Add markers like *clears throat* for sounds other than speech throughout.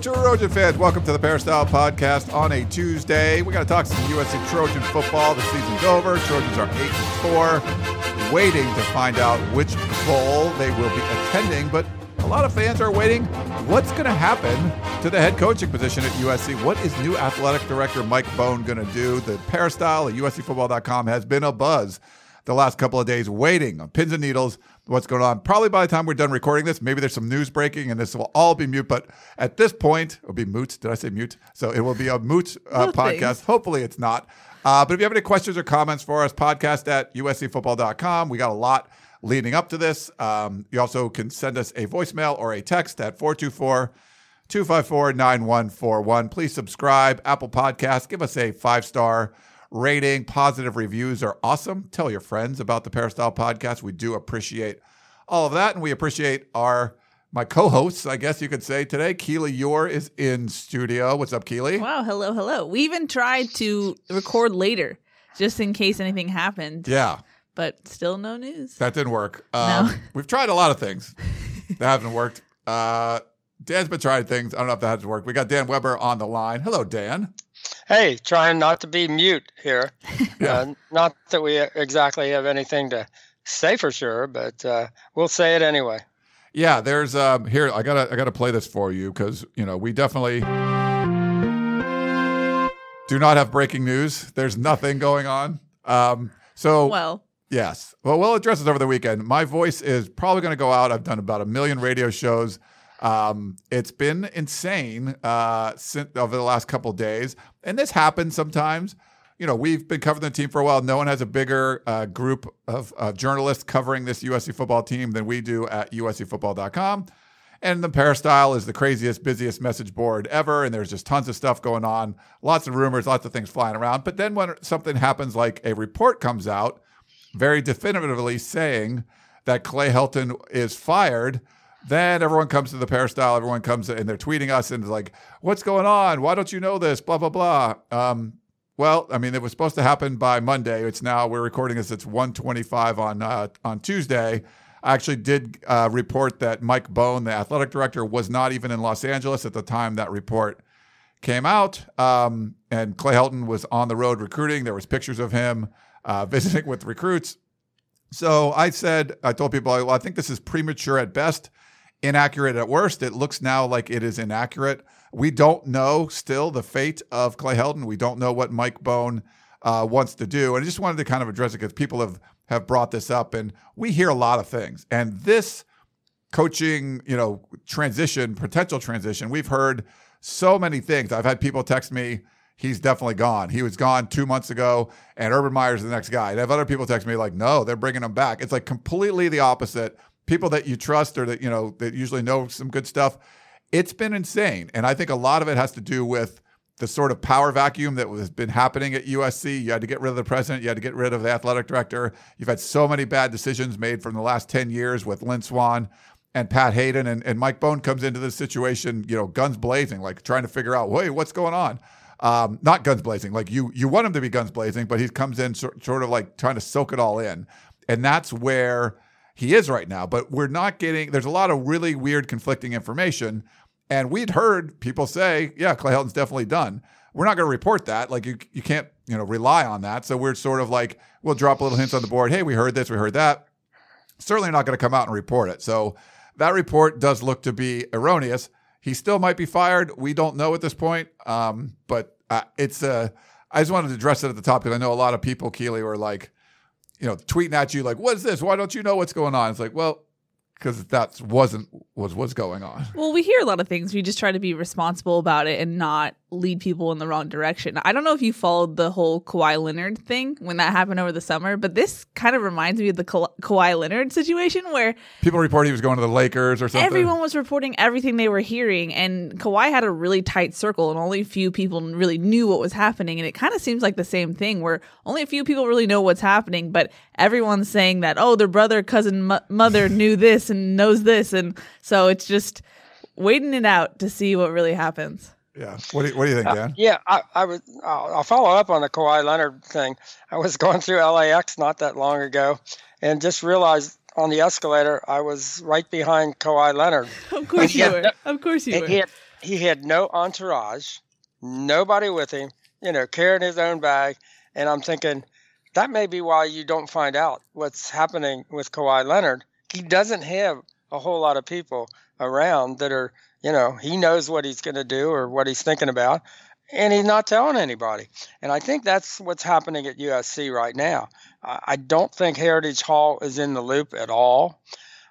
Trojan fans. Welcome to the Peristyle Podcast on a Tuesday. We got to talk some USC Trojan football. The season's over. Trojans are 8 and 4, waiting to find out which bowl they will be attending. But a lot of fans are waiting. What's going to happen to the head coaching position at USC? What is new athletic director Mike Bohn going to do? The Peristyle at USCFootball.com has been a buzz the last couple of days waiting on pins and needles what's going on. Probably by the time we're done recording this, maybe there's some news breaking and this will all be mute. But at this point, it'll be moot. Did I say mute? So it will be a moot uh, podcast. Hopefully it's not. Uh, but if you have any questions or comments for us, podcast at uscfootball.com. We got a lot leading up to this. Um, you also can send us a voicemail or a text at 424 254 9141. Please subscribe, Apple Podcasts. Give us a five star rating. Positive reviews are awesome. Tell your friends about the Peristyle Podcast. We do appreciate all of that. And we appreciate our my co-hosts, I guess you could say today. Keely Eure is in studio. What's up, Keely? Wow, hello, hello. We even tried to record later just in case anything happened, Yeah, but still no news. that didn't work. Um, No. *laughs* We've tried a lot of things that haven't worked. Uh, Dan's been trying things. I don't know if that has worked. We got Dan Weber on the line. Hello, Dan. Hey, trying not to be mute here. *laughs* Yeah. Uh, not that we exactly have anything to say for sure, but uh, we'll say it anyway. Yeah, there's um here I gotta I gotta play this for you because you know we definitely do not have breaking news. There's nothing going on. Um so Well, yes. Well we'll address this over the weekend. My voice is probably gonna go out. I've done about a million radio shows. Um it's been insane uh since over the last couple days. And this happens sometimes. You know, we've been covering the team for a while. No one has a bigger uh, group of uh, journalists covering this USC football team than we do at USCFootball.com. And the Peristyle is the craziest, busiest message board ever. And there's just tons of stuff going on, lots of rumors, lots of things flying around. But then when something happens, like a report comes out very definitively saying that Clay Helton is fired, then everyone comes to the Peristyle, everyone comes and they're tweeting us and is like, what's going on? Why don't you know this? Blah, blah, blah. Um, well, I mean, it was supposed to happen by Monday. It's now we're recording this. It's 125 on uh, on Tuesday. I actually did uh, report that Mike Bohn, the athletic director, was not even in Los Angeles at the time that report came out. Um, and Clay Helton was on the road recruiting. There was pictures of him uh, *laughs* visiting with recruits. So I said, I told people, well, I think this is premature at best, inaccurate at worst. It looks now like it is inaccurate. We don't know still the fate of Clay Helton. We don't know what Mike Bohn uh, wants to do. And I just wanted to kind of address it because people have have brought this up, and we hear a lot of things. And this coaching, you know, transition, potential transition, we've heard so many things. I've had people text me, he's definitely gone. He was gone two months ago, and Urban Meyer's the next guy. And I have other people text me like, no, they're bringing him back. It's like completely the opposite. People that you trust or that, you know, that usually know some good stuff. It's been insane. And I think a lot of it has to do with the sort of power vacuum that has been happening at USC. You had to get rid of the president, you had to get rid of the athletic director. You've had so many bad decisions made from the last 10 years with Lynn Swann and Pat Haden and, and Mike Bohn comes into this situation, you know, guns blazing, like trying to figure out, wait, what's going on? Um, not guns blazing, like you you want him to be guns blazing, but he comes in sort, sort of like trying to soak it all in, and that's where he is right now. But we're not getting. There's a lot of really weird, conflicting information, and we'd heard people say, yeah, Clay Helton's definitely done. We're not going to report that. Like you you can't you know rely on that. So we're sort of like we'll drop a little hints on the board. Hey, we heard this, we heard that certainly not going to come out and report it. So that report does look to be erroneous. He still might be fired. We don't know at this point. Um, but uh, it's uh, I just wanted to address it at the top because I know a lot of people, Keely, were like, you know, tweeting at you like, "What is this? Why don't you know what's going on?" It's like, well, because that wasn't was what's going on. well, we hear a lot of things. We just try to be responsible about it and not lead people in the wrong direction. I don't know if you followed the whole Kawhi Leonard thing when that happened over the summer, but this kind of reminds me of the Ka- Kawhi Leonard situation where People report he was going to the Lakers or something. everyone was reporting everything they were hearing, and Kawhi had a really tight circle, and only a few people really knew what was happening. And it kind of seems like the same thing where only a few people really know what's happening, but everyone's saying that, oh, their brother, cousin, mo- mother knew this and knows this. And so it's just waiting it out to see what really happens. Yeah. What do you, what do you think, uh, Dan? Yeah, I, I was. I'll, I'll follow up on the Kawhi Leonard thing. I was *laughs* going through LAX not that long ago, and just realized on the escalator I was right behind Kawhi Leonard. *laughs* Of course you Yeah. were. Of course you He were. had he had no entourage, nobody with him. You know, carrying his own bag, and I'm thinking that may be why you don't find out what's happening with Kawhi Leonard. He doesn't have a whole lot of people around that are, you know, he knows what he's going to do or what he's thinking about, and he's not telling anybody. And I think that's what's happening at USC right now. I don't think Heritage Hall is in the loop at all.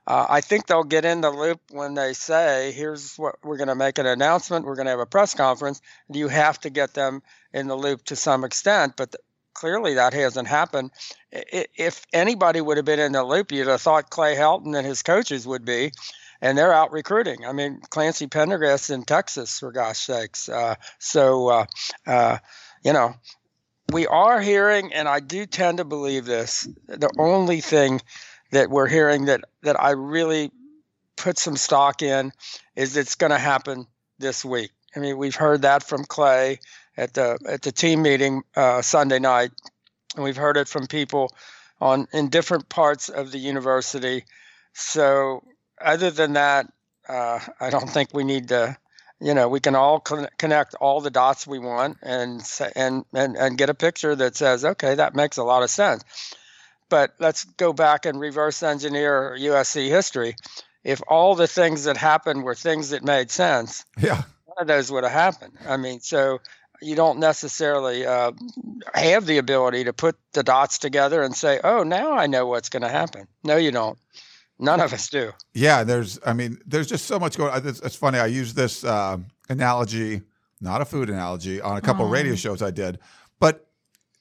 Uh, I think they'll get in the loop when they say, here's what we're going to make an announcement, we're going to have a press conference. You have to get them in the loop to some extent, but th- clearly that hasn't happened. If anybody would have been in the loop, you'd have thought Clay Helton and his coaches would be, and they're out recruiting. I mean, Clancy Pendergast in Texas, for gosh sakes. Uh, so, uh, uh, you know, we are hearing, and I do tend to believe this. The only thing that we're hearing that that I really put some stock in is it's going to happen this week. I mean, we've heard that from Clay at the at the team meeting uh, Sunday night, and we've heard it from people on in different parts of the university. So, other than that, uh, I don't think we need to. You know, we can all con- connect all the dots we want and and and and get a picture that says, okay, that makes a lot of sense. But let's go back and reverse engineer USC history. If all the things that happened were things that made sense, Yeah. none of those would have happened. I mean, so you don't necessarily uh, have the ability to put the dots together and say, "Oh, now I know what's going to happen." No, you don't. None of us do. Yeah, there's. I mean, there's just so much going. on. It's, it's funny. I use this uh, analogy, not a food analogy, on a couple of radio shows I did, but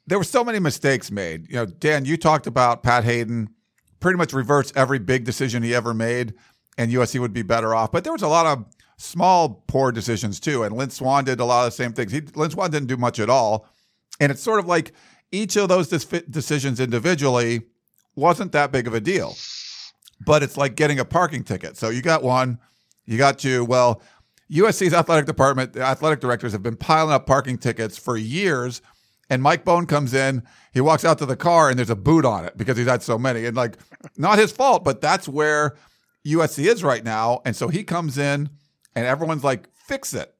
there were so many mistakes made. You know, Dan, you talked about Pat Haden pretty much reverts every big decision he ever made, and USC would be better off. But there was a lot of small poor decisions too, and Lynn Swann did a lot of the same things. He, Lynn Swann didn't do much at all, and it's sort of like each of those dis- decisions individually wasn't that big of a deal but it's like getting a parking ticket. So you got one, you got two. Well, USC's athletic department, the athletic directors have been piling up parking tickets for years. And Mike Bohn comes in, he walks out to the car, and there's a boot on it because he's had so many. And like, not his fault, but that's where USC is right now. And so he comes in, and everyone's like, fix it.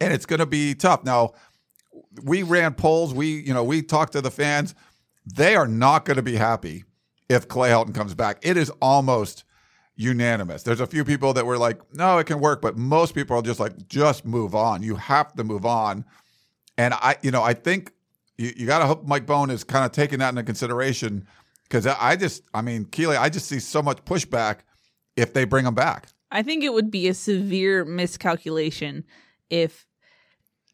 And it's going to be tough. Now, we ran polls. We, you know, we talked to the fans. They are not going to be happy if Clay Helton comes back. It is almost unanimous. There's a few people that were like, no, it can work, but most people are just like, just move on. You have to move on. And I, you know, I think you, you got to hope Mike Bohn is kind of taking that into consideration because I just, I mean, Keely, I just see so much pushback if they bring him back. I think it would be a severe miscalculation if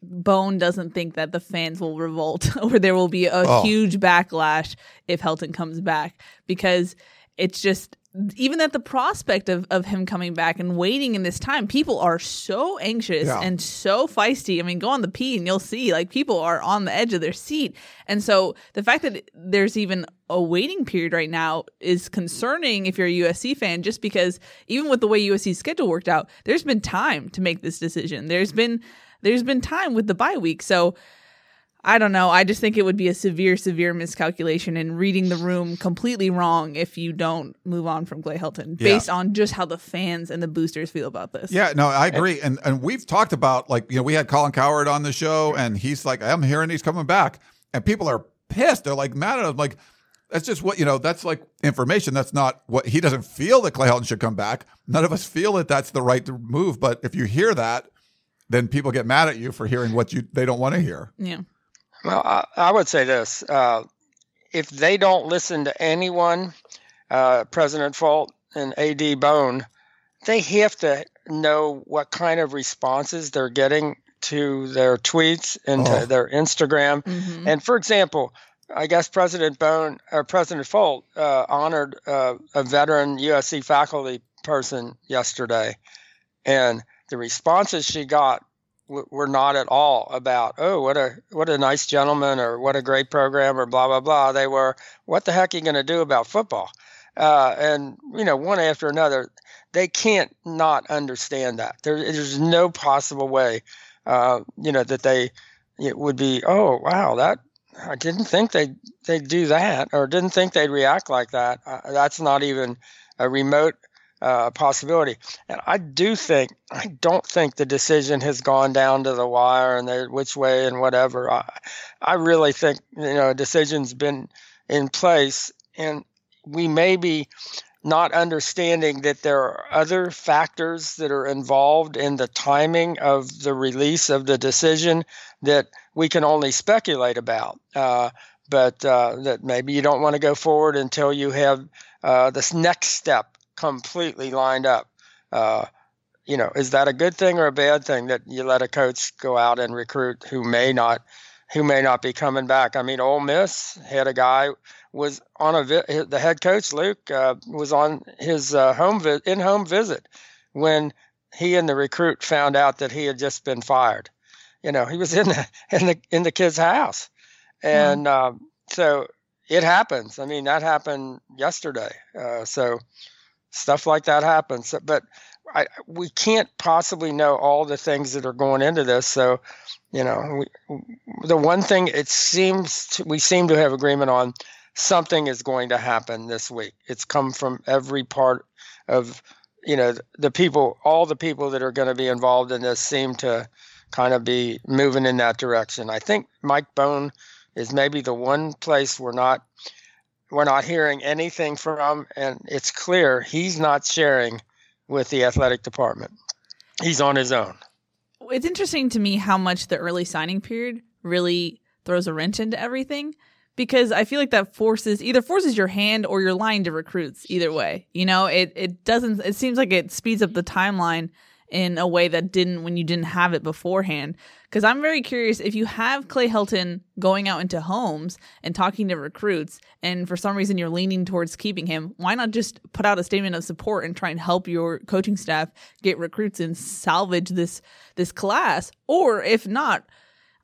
Bohn doesn't think that the fans will revolt *laughs* or there will be a Oh. huge backlash if Helton comes back because it's just even at the prospect of, of him coming back and waiting in this time, people are so anxious Yeah. and so feisty. I mean, go on the P and you'll see like people are on the edge of their seat. And so the fact that there's even a waiting period right now is concerning if you're a USC fan, just because even with the way USC's schedule worked out, there's been time to make this decision. There's been there's been time with the bye week. So I don't know. I just think it would be a severe, severe miscalculation and reading the room completely wrong if you don't move on from Clay Helton Yeah. based on just how the fans and the boosters feel about this. Yeah, no, I agree. And and we've talked about like, you know, we had Colin Cowherd on the show and he's like, I'm hearing he's coming back. And people are pissed. They're like mad at him. Like, that's just what, you know, that's like information. That's not what he doesn't feel that Clay Helton should come back. None of us feel that that's the right move. But if you hear that, then people get mad at you for hearing what you they don't want to hear. Yeah. Well, I, I would say this: uh, if they don't listen to anyone, uh, President Folt and AD Bohn, they have to know what kind of responses they're getting to their tweets and Oh. to their Instagram. Mhm. And for example, I guess President Bohn or President Folt uh, honored uh, a veteran USC faculty person yesterday, and the responses she got w- were not at all about oh what a what a nice gentleman or what a great program or blah blah blah. They were what the heck are you going to do about football? Uh, and you know one after another, they can't not understand that. There, there's no possible way, uh, you know, that they it would be oh wow that I didn't think they they'd do that, or didn't think they'd react like that. Uh, that's not even a remote uh, possibility. And I do think I don't think the decision has gone down to the wire and which way and whatever. I I really think you know a decision's been in place, and we may be not understanding that there are other factors that are involved in the timing of the release of the decision that we can only speculate about. Uh, but uh, that maybe you don't want to go forward until you have uh, this next step completely lined up. Uh, you know, is that a good thing or a bad thing that you let a coach go out and recruit who may not, who may not be coming back? I mean, Ole Miss had a guy was on a vi- the head coach Luke uh, was on his uh, home vi- in home visit when he and the recruit found out that he had just been fired. You know, he was in the in the in the kid's house, and um, so it happens. I mean, that happened yesterday. Uh, so stuff like that happens. But I, we can't possibly know all the things that are going into this. So, you know, we, the one thing it seems to, we seem to have agreement on something is going to happen this week. It's come from every part of, you know, the people, all the people that are going to be involved in this seem to kind of be moving in that direction. I think Mike Bohn is maybe the one place we're not we're not hearing anything from, and it's clear he's not sharing with the athletic department. He's on his own. it's interesting to me how much the early signing period really throws a wrench into everything because I feel like that forces either forces your hand or you're lying to recruits either way. You know, it it doesn't it seems like it speeds up the timeline in a way that didn't when you didn't have it beforehand. Because I'm very curious if you have Clay Helton going out into homes and talking to recruits, and for some reason you're leaning towards keeping him, why not just put out a statement of support and try and help your coaching staff get recruits and salvage this this class? Or if not,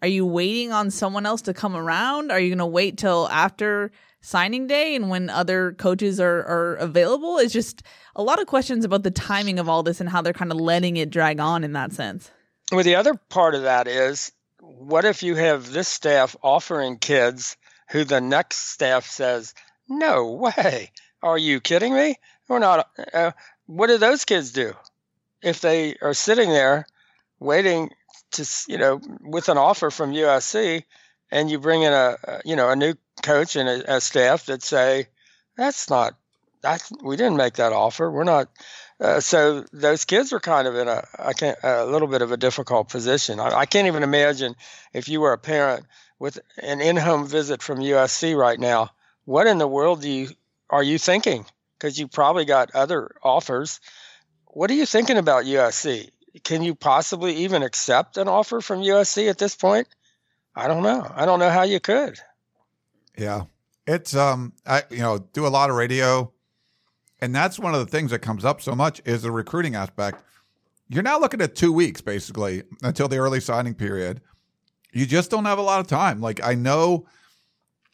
are you waiting on someone else to come around? Are you going to wait till after signing day and when other coaches are, are available? It's just a lot of questions about the timing of all this and how they're kind of letting it drag on in that sense. Well, the other part of that is what if you have this staff offering kids who the next staff says, no way. Are you kidding me? We're not. Uh, what do those kids do if they are sitting there waiting to, you know, with an offer from USC and you bring in a, a you know, a new coach and a, a staff that say, that's not, that's, we didn't make that offer. We're not, uh, so those kids are kind of in a, a little bit of a difficult position. I, I can't even imagine if you were a parent with an in-home visit from USC right now. What in the world do you are you thinking? Because you probably got other offers. What are you thinking about USC? Can you possibly even accept an offer from USC at this point? I don't know. I don't know how you could. Yeah. It's um I you know, do a lot of radio and that's one of the things that comes up so much is the recruiting aspect. You're now looking at 2 weeks basically until the early signing period. You just don't have a lot of time. Like I know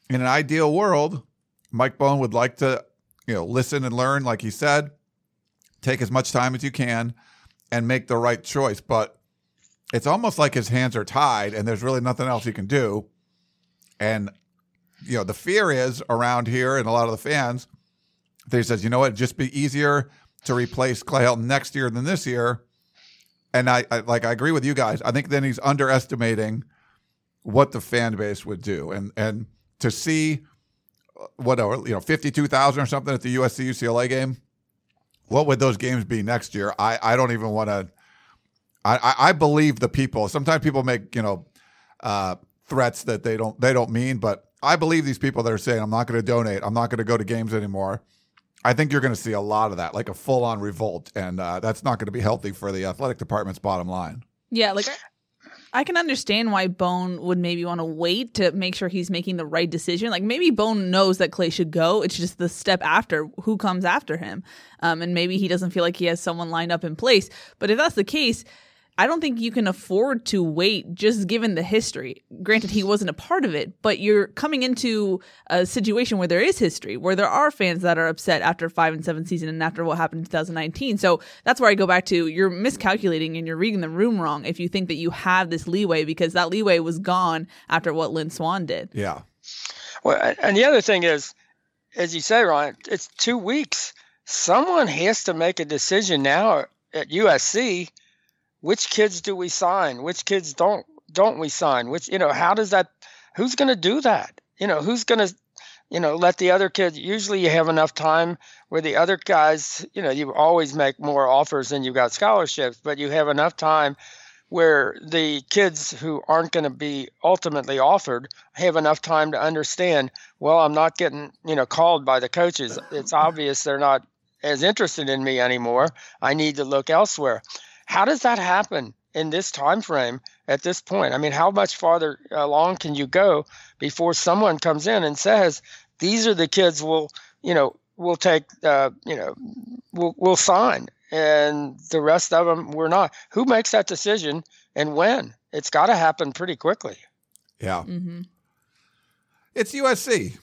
in an ideal world, Mike Bohn would like to, you know, listen and learn like he said, take as much time as you can and make the right choice, but it's almost like his hands are tied and there's really nothing else he can do. And you know, the fear is around here and a lot of the fans, they says, you know what, just be easier to replace Clay Helton next year than this year. And I, I like I agree with you guys. I think then he's underestimating what the fan base would do. And and to see uh, whatever, uh, you know, fifty two thousand or something at the USC UCLA game, what would those games be next year? I, I don't even want to I, I, believe the people. Sometimes people make, you know, uh, threats that they don't they don't mean, but I believe these people that are saying I'm not going to donate, I'm not going to go to games anymore. I think you're going to see a lot of that, like a full on revolt, and uh, that's not going to be healthy for the athletic department's bottom line. Yeah, like I, I can understand why Bohn would maybe want to wait to make sure he's making the right decision. Like maybe Bohn knows that Clay should go. It's just the step after who comes after him. Um, and maybe he doesn't feel like he has someone lined up in place. But if that's the case, I don't think you can afford to wait just given the history. Granted, he wasn't a part of it, but you're coming into a situation where there is history, where there are fans that are upset after five and seven season and after what happened in 2019. So that's where I go back to you're miscalculating and you're reading the room wrong if you think that you have this leeway because that leeway was gone after what Lynn Swann did. Yeah. Well, and the other thing is, as you say, Ryan, it's two weeks. Someone has to make a decision now at USC which kids do we sign? Which kids don't don't we sign? Which you know how does that who's going to do that? You know who's going to you know let the other kids usually you have enough time where the other guys you know you always make more offers than you've got scholarships but you have enough time where the kids who aren't going to be ultimately offered have enough time to understand well i'm not getting you know called by the coaches. It's obvious they're not as interested in me anymore. I need to look elsewhere how does that happen in this time frame at this point? I mean, how much farther along can you go before someone comes in and says, "These are the kids we'll, you know, we'll take, uh, you know, we'll we'll sign, and the rest of them we're not." Who makes that decision and when? It's got to happen pretty quickly. Yeah. Mm-hmm. It's USC.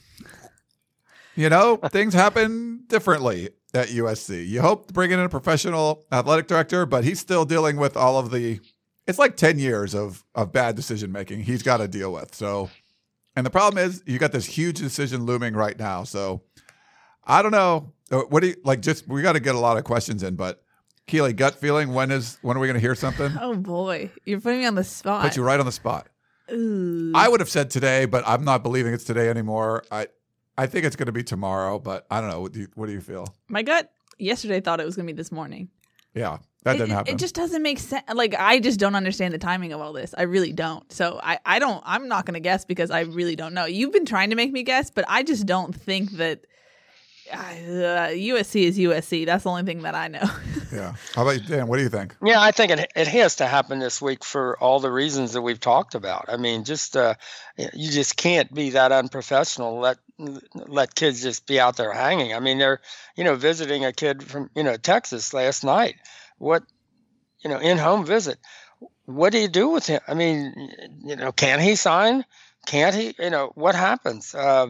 You know, things happen differently at USC. You hope to bring in a professional athletic director, but he's still dealing with all of the. It's like ten years of of bad decision making he's got to deal with. So, and the problem is you got this huge decision looming right now. So, I don't know. Uh, what do you like? Just we got to get a lot of questions in, but Keely, gut feeling. When is when are we going to hear something? *laughs* Oh boy, you're putting me on the spot. Put you right on the spot. Ooh. I would have said today, but I'm not believing it's today anymore. I I think it's going to be tomorrow, but I don't know. What do you, what do you feel? My gut yesterday thought it was going to be this morning. Yeah, that it, didn't happen. It just doesn't make sense. Like I just don't understand the timing of all this. I really don't. So I, I don't. I'm not going to guess because I really don't know. You've been trying to make me guess, but I just don't think that uh, USC is USC. That's the only thing that I know. *laughs* yeah. How about you, Dan? What do you think? Yeah, I think it it has to happen this week for all the reasons that we've talked about. I mean, just uh, you just can't be that unprofessional. Let let kids just be out there hanging. I mean, they're you know visiting a kid from you know Texas last night. What you know in home visit. What do you do with him? I mean, you know, can he sign? Can't he? You know, what happens? Uh,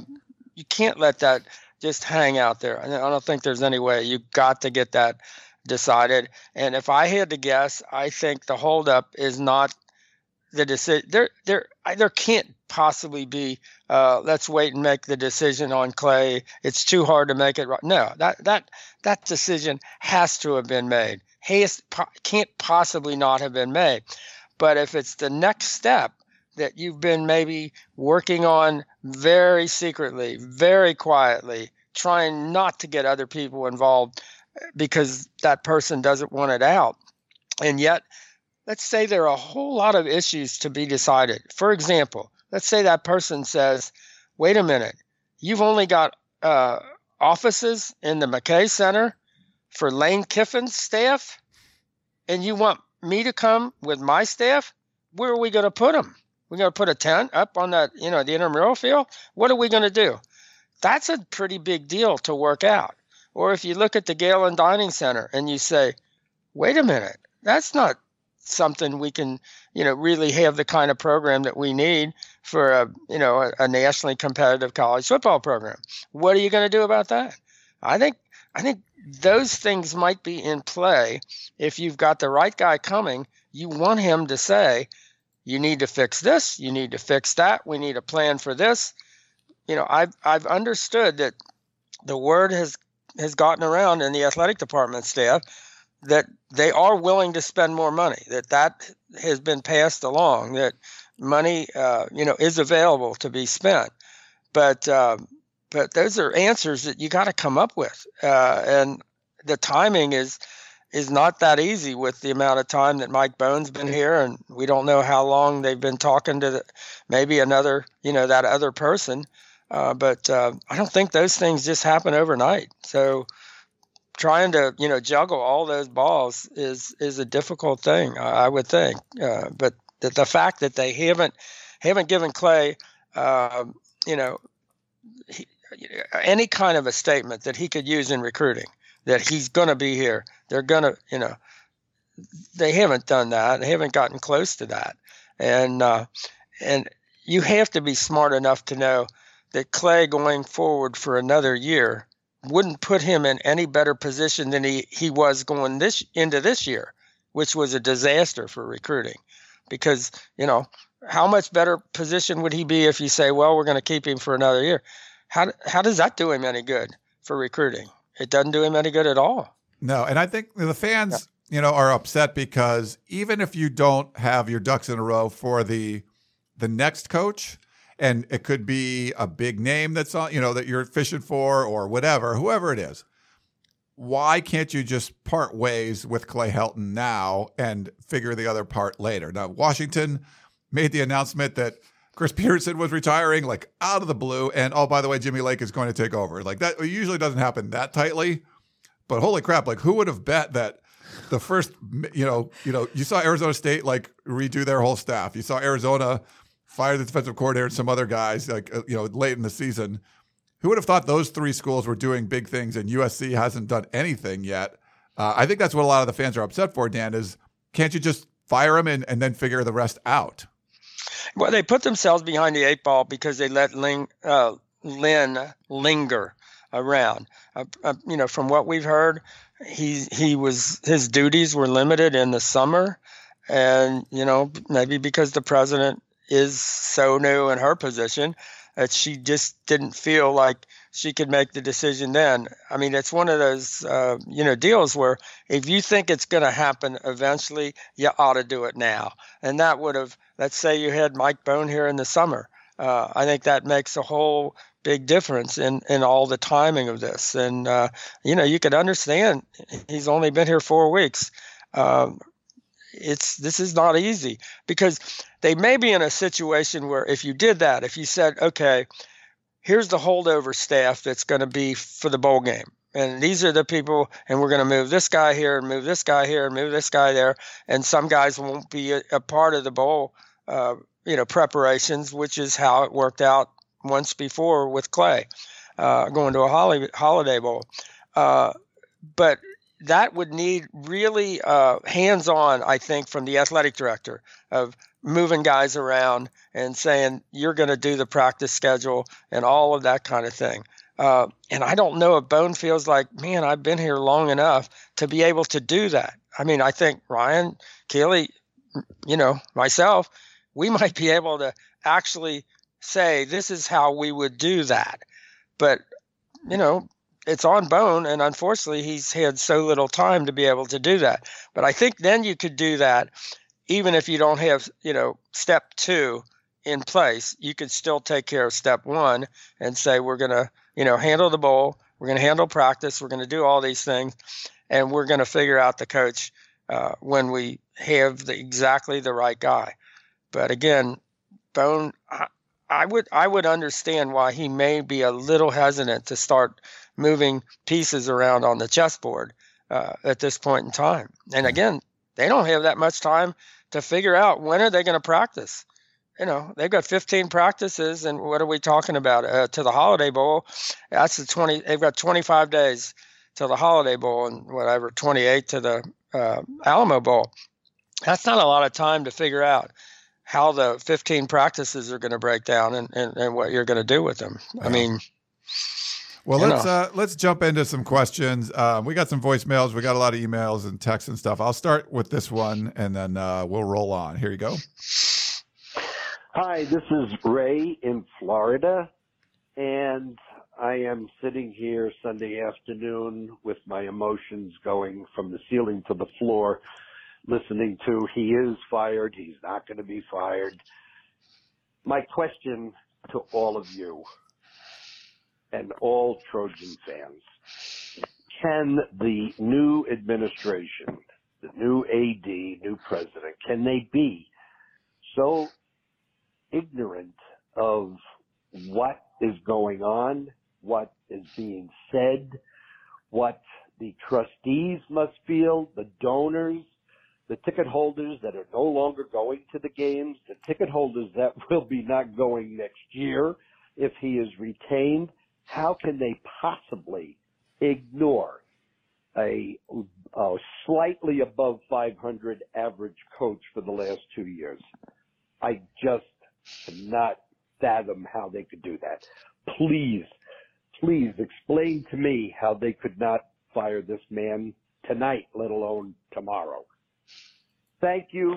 you can't let that just hang out there. I don't think there's any way. You got to get that decided. And if I had to guess, I think the holdup is not the decision. There, there, there can't possibly be. Uh, let's wait and make the decision on Clay. It's too hard to make it right. No, that that that decision has to have been made. Has can't possibly not have been made. But if it's the next step that you've been maybe working on very secretly, very quietly, trying not to get other people involved because that person doesn't want it out. And yet, let's say there are a whole lot of issues to be decided. For example, let's say that person says, wait a minute, you've only got uh, offices in the McKay Center for Lane Kiffin's staff, and you want me to come with my staff? Where are we going to put them? We're going to put a tent up on that, you know, the intramural field. What are we going to do? That's a pretty big deal to work out. Or if you look at the Galen Dining Center and you say, wait a minute, that's not something we can, you know, really have the kind of program that we need for a, you know, a, a nationally competitive college football program. What are you going to do about that? I think I think those things might be in play if you've got the right guy coming. You want him to say, you need to fix this, you need to fix that, we need a plan for this. You know, I've I've understood that the word has has gotten around in the athletic department staff that they are willing to spend more money. That that has been passed along. That money, uh, you know, is available to be spent. But uh, but those are answers that you got to come up with, uh, and the timing is is not that easy with the amount of time that Mike Bohn's been here, and we don't know how long they've been talking to the, maybe another, you know, that other person. Uh, but uh, I don't think those things just happen overnight. So trying to, you know, juggle all those balls is is a difficult thing, I, would think. Uh, but that the fact that they haven't haven't given Clay, uh, you know, he, any kind of a statement that he could use in recruiting that he's going to be here. They're going to, you know, they haven't done that. They haven't gotten close to that, and uh, and you have to be smart enough to know that Clay going forward for another year wouldn't put him in any better position than he, he was going this into this year, which was a disaster for recruiting. Because, you know, how much better position would he be if you say, well, we're going to keep him for another year? How, how does that do him any good for recruiting? It doesn't do him any good at all. No, and I think the fans, yeah. you know, are upset because even if you don't have your ducks in a row for the the next coach, and it could be a big name that's on, you know, that you're fishing for or whatever, whoever it is. Why can't you just part ways with Clay Helton now and figure the other part later? Now, Washington made the announcement that Chris *laughs* Petersen was retiring, like out of the blue, and oh, by the way, Jimmy Lake is going to take over. Like that usually doesn't happen that tightly, but holy crap! Like who would have bet that the first, you know, you know, you saw Arizona State like redo their whole staff. You saw Arizona fire the defensive coordinator and some other guys like uh, you know late in the season. Who would have thought those three schools were doing big things and USC hasn't done anything yet? Uh, I think that's what a lot of the fans are upset for. Dan is can't you just fire them and, and then figure the rest out? Well, they put themselves behind the eight ball because they let Ling, uh, Lynn linger around. Uh, uh, you know, from what we've heard, he he was his duties were limited in the summer, and you know maybe because the president is so new in her position that she just didn't feel like she could make the decision then. I mean, it's one of those uh, you know deals where if you think it's going to happen eventually, you ought to do it now. And that would have, let's say you had Mike Bohn here in the summer. Uh, I think that makes a whole big difference in in all the timing of this. And uh, you know, you could understand he's only been here four weeks. Um, it's this is not easy because they may be in a situation where if you did that, if you said, okay, here's the holdover staff that's going to be for the bowl game. And these are the people, and we're going to move this guy here and move this guy here and move this guy there. And some guys won't be a, a part of the bowl, uh, you know, preparations, which is how it worked out once before with Clay uh, going to a holiday, holiday bowl. Uh, but that would need really uh, hands on, I think, from the athletic director of moving guys around and saying you're going to do the practice schedule and all of that kind of thing. Uh, and I don't know if Bohn feels like, man, I've been here long enough to be able to do that. I mean, I think Ryan, Keely, you know, myself, we *laughs* might be able to actually say this is how we would do that. But, you know, it's on Bohn and unfortunately, he's had so little time to be able to do that. But I think then you could do that even if you don't have, you know, step two in place, you could still take care of step one and say, we're going to, you know, handle the bowl, we're going to handle practice, we're going to do all these things, and we're going to figure out the coach uh, when we have the, exactly the right guy. But again, Bohn, I, I would I would understand why he may be a little hesitant to start moving pieces around on the chessboard uh, at this point in time. And again, they don't have that much time to figure out when are they going to practice. You know, they've got 15 practices, and what are we talking about? Uh, to the Holiday Bowl, that's the 20. They've got 25 days to the Holiday Bowl, and whatever 28 to the uh, Alamo Bowl. That's not a lot of time to figure out how the 15 practices are going to break down and, and, and what you're going to do with them. I mean, well, let's uh, let's jump into some questions. Um, we got some voicemails. We got a lot of emails and texts and stuff. I'll start with this one, and then uh, we'll roll on. Here you go. Hi, this is Ray in Florida, and I am sitting here Sunday afternoon with my emotions going from the ceiling to the floor, listening to he is fired, he's not going to be fired. My question to all of you and all Trojan fans. Can the new administration, the new AD, new president, can they be so ignorant of what is going on, what is being said, what the trustees must feel, the donors, the ticket holders that are no longer going to the games, the ticket holders that *laughs* will be not going next year if he is retained, how can they possibly ignore a, a slightly above 500 average coach for the last two years? I just cannot fathom how they could do that. Please, please explain to me how they could not fire this man tonight, let alone tomorrow. Thank you.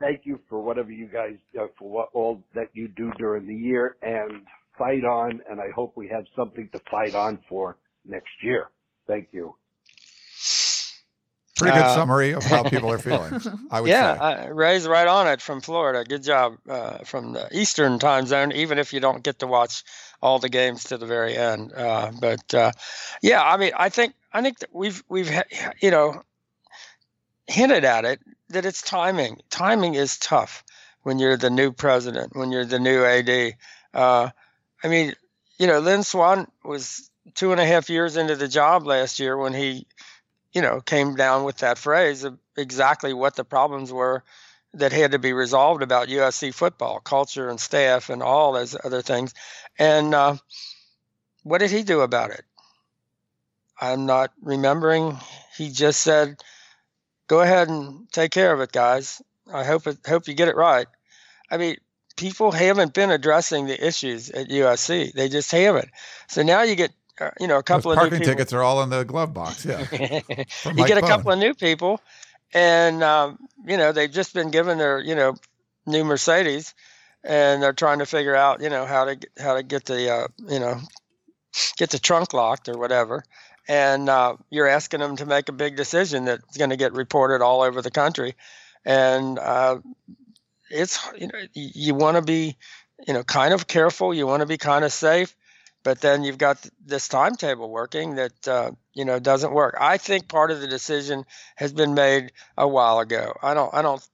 Thank you for whatever you guys, uh, for what all that you do during the year and fight on. And I hope we have something to fight on for next year. Thank you. Pretty good Uh, summary of how people are *laughs* feeling. I would Yeah, say. uh, Ray's right on it from Florida. Good job uh, from the Eastern time zone, even if you don't get to watch all the games to the very end. Uh, but uh, yeah, I mean, I think I think that we've we've you know hinted at it that it's timing. Timing is tough when you're the new president, when you're the new AD. I mean, you know, Lynn Swann was two and a half years into the job last year when he you know, came down with that phrase of exactly what the problems were that had to be resolved about USC football, culture and staff and all those other things. And uh, what did he do about it? I'm not remembering. He just said, "Go ahead and take care of it, guys. I hope it, hope you get it right." I mean, people haven't been addressing the issues at USC. They just haven't. So now you get, uh, you know, a Those couple of parking tickets are all in the glove box. Yeah. *laughs* you get a couple of new people, and um, you know they've just been given their you know new Mercedes, and they're trying to figure out you know how to how to get the uh, you know get the trunk locked or whatever. And uh, you're asking them to make a big decision that's going to get reported all over the country, and uh, it's you know you want to be you know kind of careful, you want to be kind of safe, but then you've got this timetable working that uh, you know doesn't work. I think part of the decision has been made a while ago. I don't I don't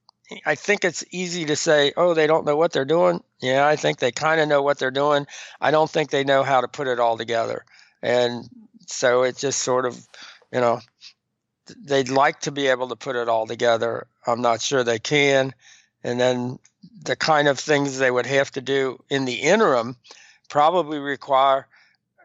I think it's easy to say, oh, they don't know what they're doing. Yeah, I think they kind of know what they're doing. I don't think they know how to put it all together. And so it just sort of, you know, they'd like to be able to put it all together. I'm not sure they can. And then the kind of things they would have to do in the interim probably require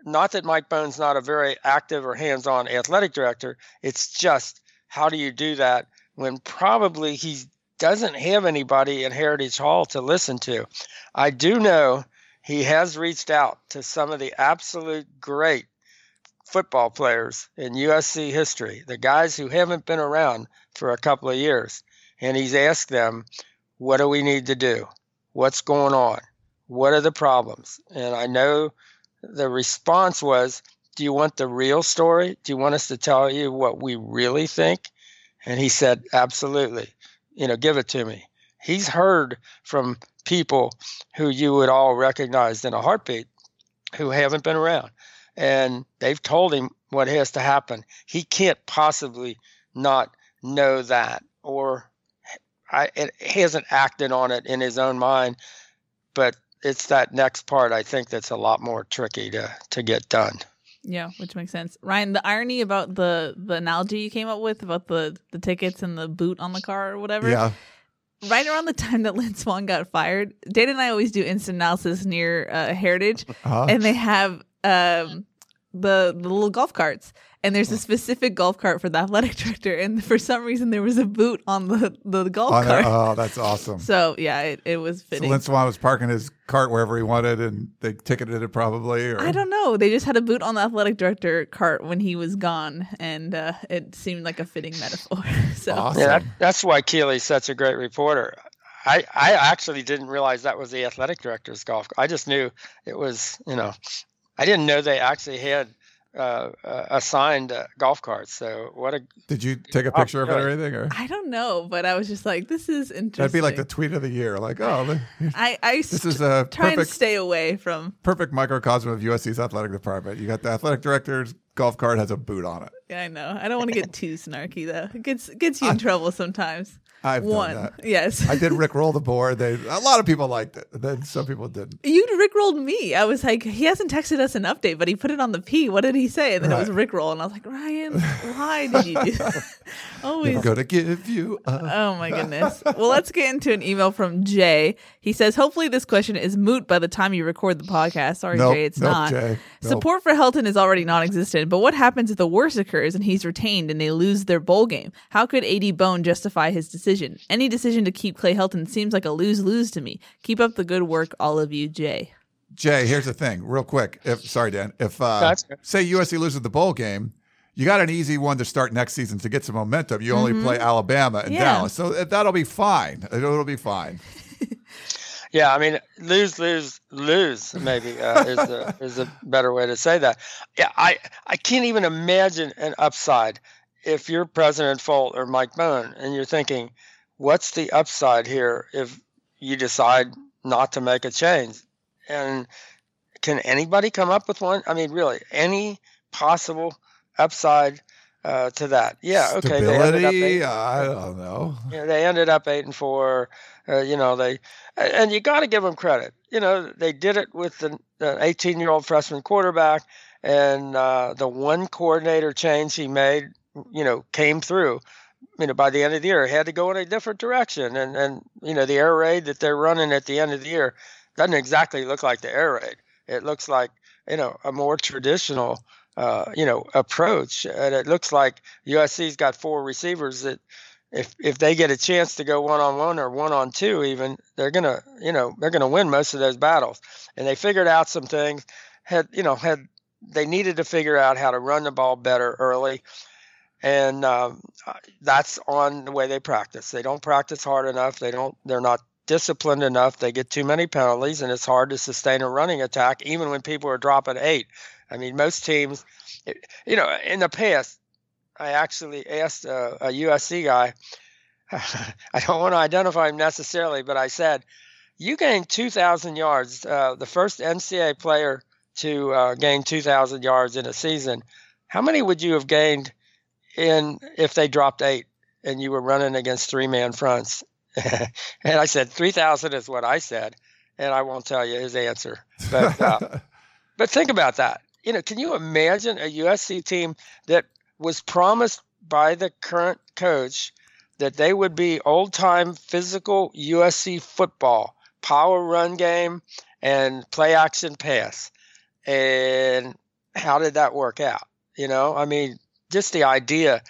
not that Mike Bohn's not a very active or hands-on athletic director. It's just how do you do that when probably he doesn't have anybody at Heritage Hall to listen to. I do know he has reached out to some of the absolute great football players in USC history, the guys who haven't been around for a couple of years, and he's asked them, "What do we need to do? What's going on? What are the problems?" And I know the response was, "Do you want the real story? Do you want us to tell you what we really think?" And he said, "Absolutely. You know, give it to me." He's heard from people who you would all recognize in a heartbeat who haven't been around and they've told him what has to happen. He can't possibly not know that, or I, it hasn't acted on it in his own mind. But it's that next part I think that's a lot more tricky to to get done. Yeah, which makes sense. Ryan, the irony about the the analogy you came up with about the the tickets and the boot on the car or whatever. Yeah. Right around the time that *laughs* Lynn Swann got fired, Dana and I always do instant analysis near uh, Heritage, Uh-huh. and they have um, the the little golf carts, and there's a specific golf cart for the athletic *laughs* director, and for some reason there was a boot on the the golf On there- cart. oh, that's awesome. So yeah, it, it was So fitting. Lynn Swann was parking his cart wherever he wanted, and they ticketed it probably. Or I don't know. They just had a boot on the athletic director cart when he was gone, and uh, it seemed like a fitting metaphor. *laughs* so Awesome. Yeah, that, that's why Keely's such a great reporter. I, I actually didn't realize that was the athletic director's golf. I just knew it was, you know, I didn't know they actually had uh, uh, assigned uh, golf carts. So what a Did you take a Oh, picture of it or anything? Or I don't know, but I was just like, this is interesting. that'd be like the tweet of the year. Like, oh, I I this st- is a try and perfect, stay away from. perfect microcosm of USC's athletic department. You got the athletic director's golf cart has a boot on it. Yeah, I know. I don't want to get *laughs* too snarky though. It gets gets you in trouble sometimes. I've one. done that. Yes. I did Rick *laughs* roll the board. They a lot of people liked it. Then some people didn't. You rickrolled me. I was like, he hasn't texted us an update, but he put it on the P. What did he say? And then it was Right. rickroll, and I was like, Ryan, why did you do that? *laughs* Always. I'm gonna give you. A... Oh my *laughs* goodness. Well, let's get into an email from Jay. He says, hopefully this question is moot by the time you record the podcast. Sorry, Nope, Jay, it's nope, not. Jay, nope. Support for Helton is already non-existent, but what happens if the worst occurs and he's retained and they lose their bowl game? How could AD Bohn justify his decision? Any decision to keep Clay Helton seems like a lose-lose to me. Keep up the good work, all of you, Jay. Jay, here's the thing, real quick. If sorry, Dan, if uh, say USC loses the bowl game, you got an easy one to start next season to get some momentum. You only play Alabama and Mm-hmm. Yeah. Dallas, so that'll be fine. It'll be fine. *laughs* Yeah, I mean, lose, lose, lose. Maybe uh, is a is a better way to say that. Yeah, I I can't even imagine an upside if you're President Folt or Mike Bohn and you're thinking, what's the upside here if you decide not to make a change? And can anybody come up with one? I mean, really, any possible upside uh, to that? Yeah, okay. They ended up Stability. eight- I don't know. you know, they ended up eight and four. Uh, you know, they and you got to give them credit. You know, they did it with the 18 year old freshman quarterback, and uh, the one coordinator change he made, you know, came through. You know, by the end of the year, had to go in a different direction, and and you know, the air raid that they're running at the end of the year doesn't exactly look like the air raid. It looks like you know a more traditional. Uh, you know, approach, and it looks like USC's got four receivers that if if they get a chance to go one on one or one on two even they're gonna you know they're gonna win most of those battles and they figured out some things had you know had they needed to figure out how to run the ball better early and um, that's on the way they practice they don't practice hard enough they don't they're not disciplined enough they get too many penalties and it's hard to sustain a running attack even when people are dropping eight i mean most teams you know in the past I actually asked a, a USC guy. *laughs* I don't want to identify him necessarily, but I said, "You gained 2,000 yards, uh, the first NCAA player to uh, gain 2,000 yards in a season. How many would you have gained in if they dropped eight and you were running against three-man fronts?" *laughs* and I said, 3,000 is what I said, and I won't tell you his answer. But uh, *laughs* but think about that. You know, can you imagine a USC team that was promised by the current coach that they would be old time physical USC football, power run game, and play action pass. And how did that work out? You know, I mean, just the idea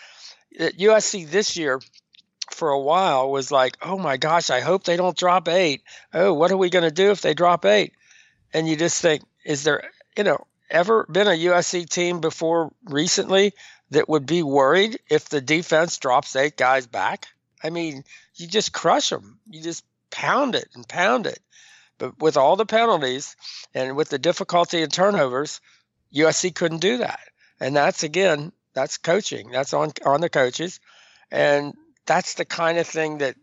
that USC this year for a while was like, oh my gosh, I hope they don't drop eight. Oh, what are we going to do if they drop eight? And you just think, is there, you know, ever been a USC team before recently that would be worried if the defense drops eight guys back? I mean, you just crush them. You just pound it and pound it. But with all the penalties and with the difficulty in turnovers, USC couldn't do that. And that's again, that's coaching. That's on on the coaches. And that's the kind of thing that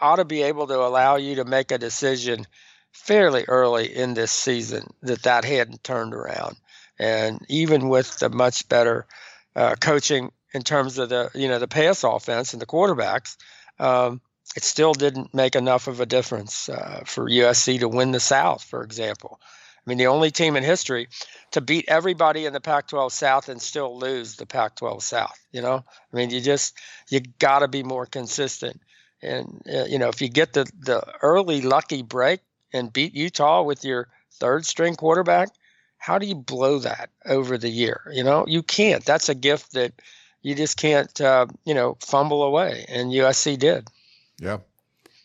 ought to be able to allow you to make a decision fairly early in this season that that hadn't turned around. And even with the much better uh, coaching in terms of the you know the pass offense and the quarterbacks, um, it still didn't make enough of a difference uh, for USC to win the South, for example. I mean, the only team in history to beat everybody in the Pac-12 South and still lose the Pac-12 South. You know, I mean, you just you got to be more consistent. And uh, you know, if you get the the early lucky break and beat Utah with your third string quarterback, how do you blow that over the year? You know, you can't. That's a gift that you just can't, uh, you know, fumble away. And USC did. Yeah.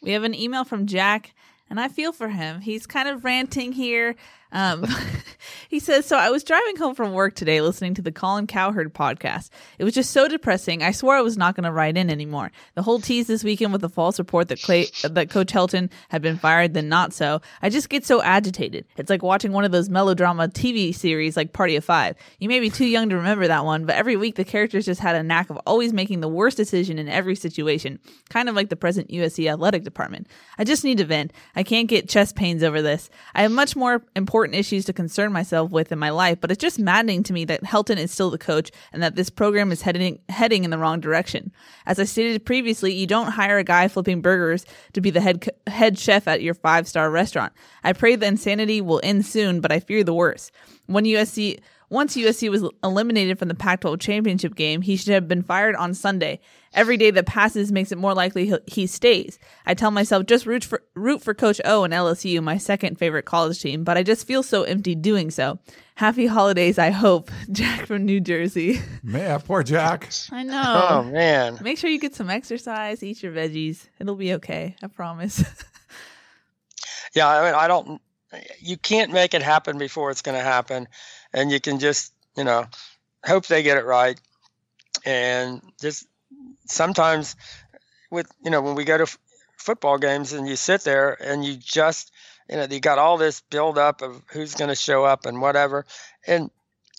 We have an email from Jack, and I feel for him. He's kind of ranting here. Um, *laughs* he says, So I was driving home from work today listening to the Colin Cowherd podcast. It was just so depressing. I swore I was not going to write in anymore. The whole tease this weekend with the false report that Clay, that Coach Helton had been fired, then not so. I just get so agitated. It's like watching one of those melodrama TV series like Party of Five. You may be too young to remember that one, but every week the characters just had a knack of always making the worst decision in every situation, kind of like the present USC athletic department. I just need to vent. I can't get chest pains over this. I have much more important issues to concern myself with in my life, but it's just maddening to me that Helton is still the coach and that this program is heading heading in the wrong direction. As I stated previously, you don't hire a guy flipping burgers to be the head head chef at your five star restaurant. I pray the insanity will end soon, but I fear the worst. When USC once USC was eliminated from the Pac 12 championship game, he should have been fired on Sunday. Every day that passes makes it more likely he stays. I tell myself just root for, root for Coach O and LSU, my second favorite college team, but I just feel so empty doing so. Happy holidays, I hope. *laughs* Jack from New Jersey. Man, poor Jack. I know. *laughs* Oh man. Make sure you get some exercise, eat your veggies. It'll be okay. I promise. *laughs* yeah, I mean, I don't. You can't make it happen before it's going to happen and you can just you know hope they get it right. And just sometimes with you know when we go to f- football games and you sit there and you just you know you got all this build up of who's going to show up and whatever and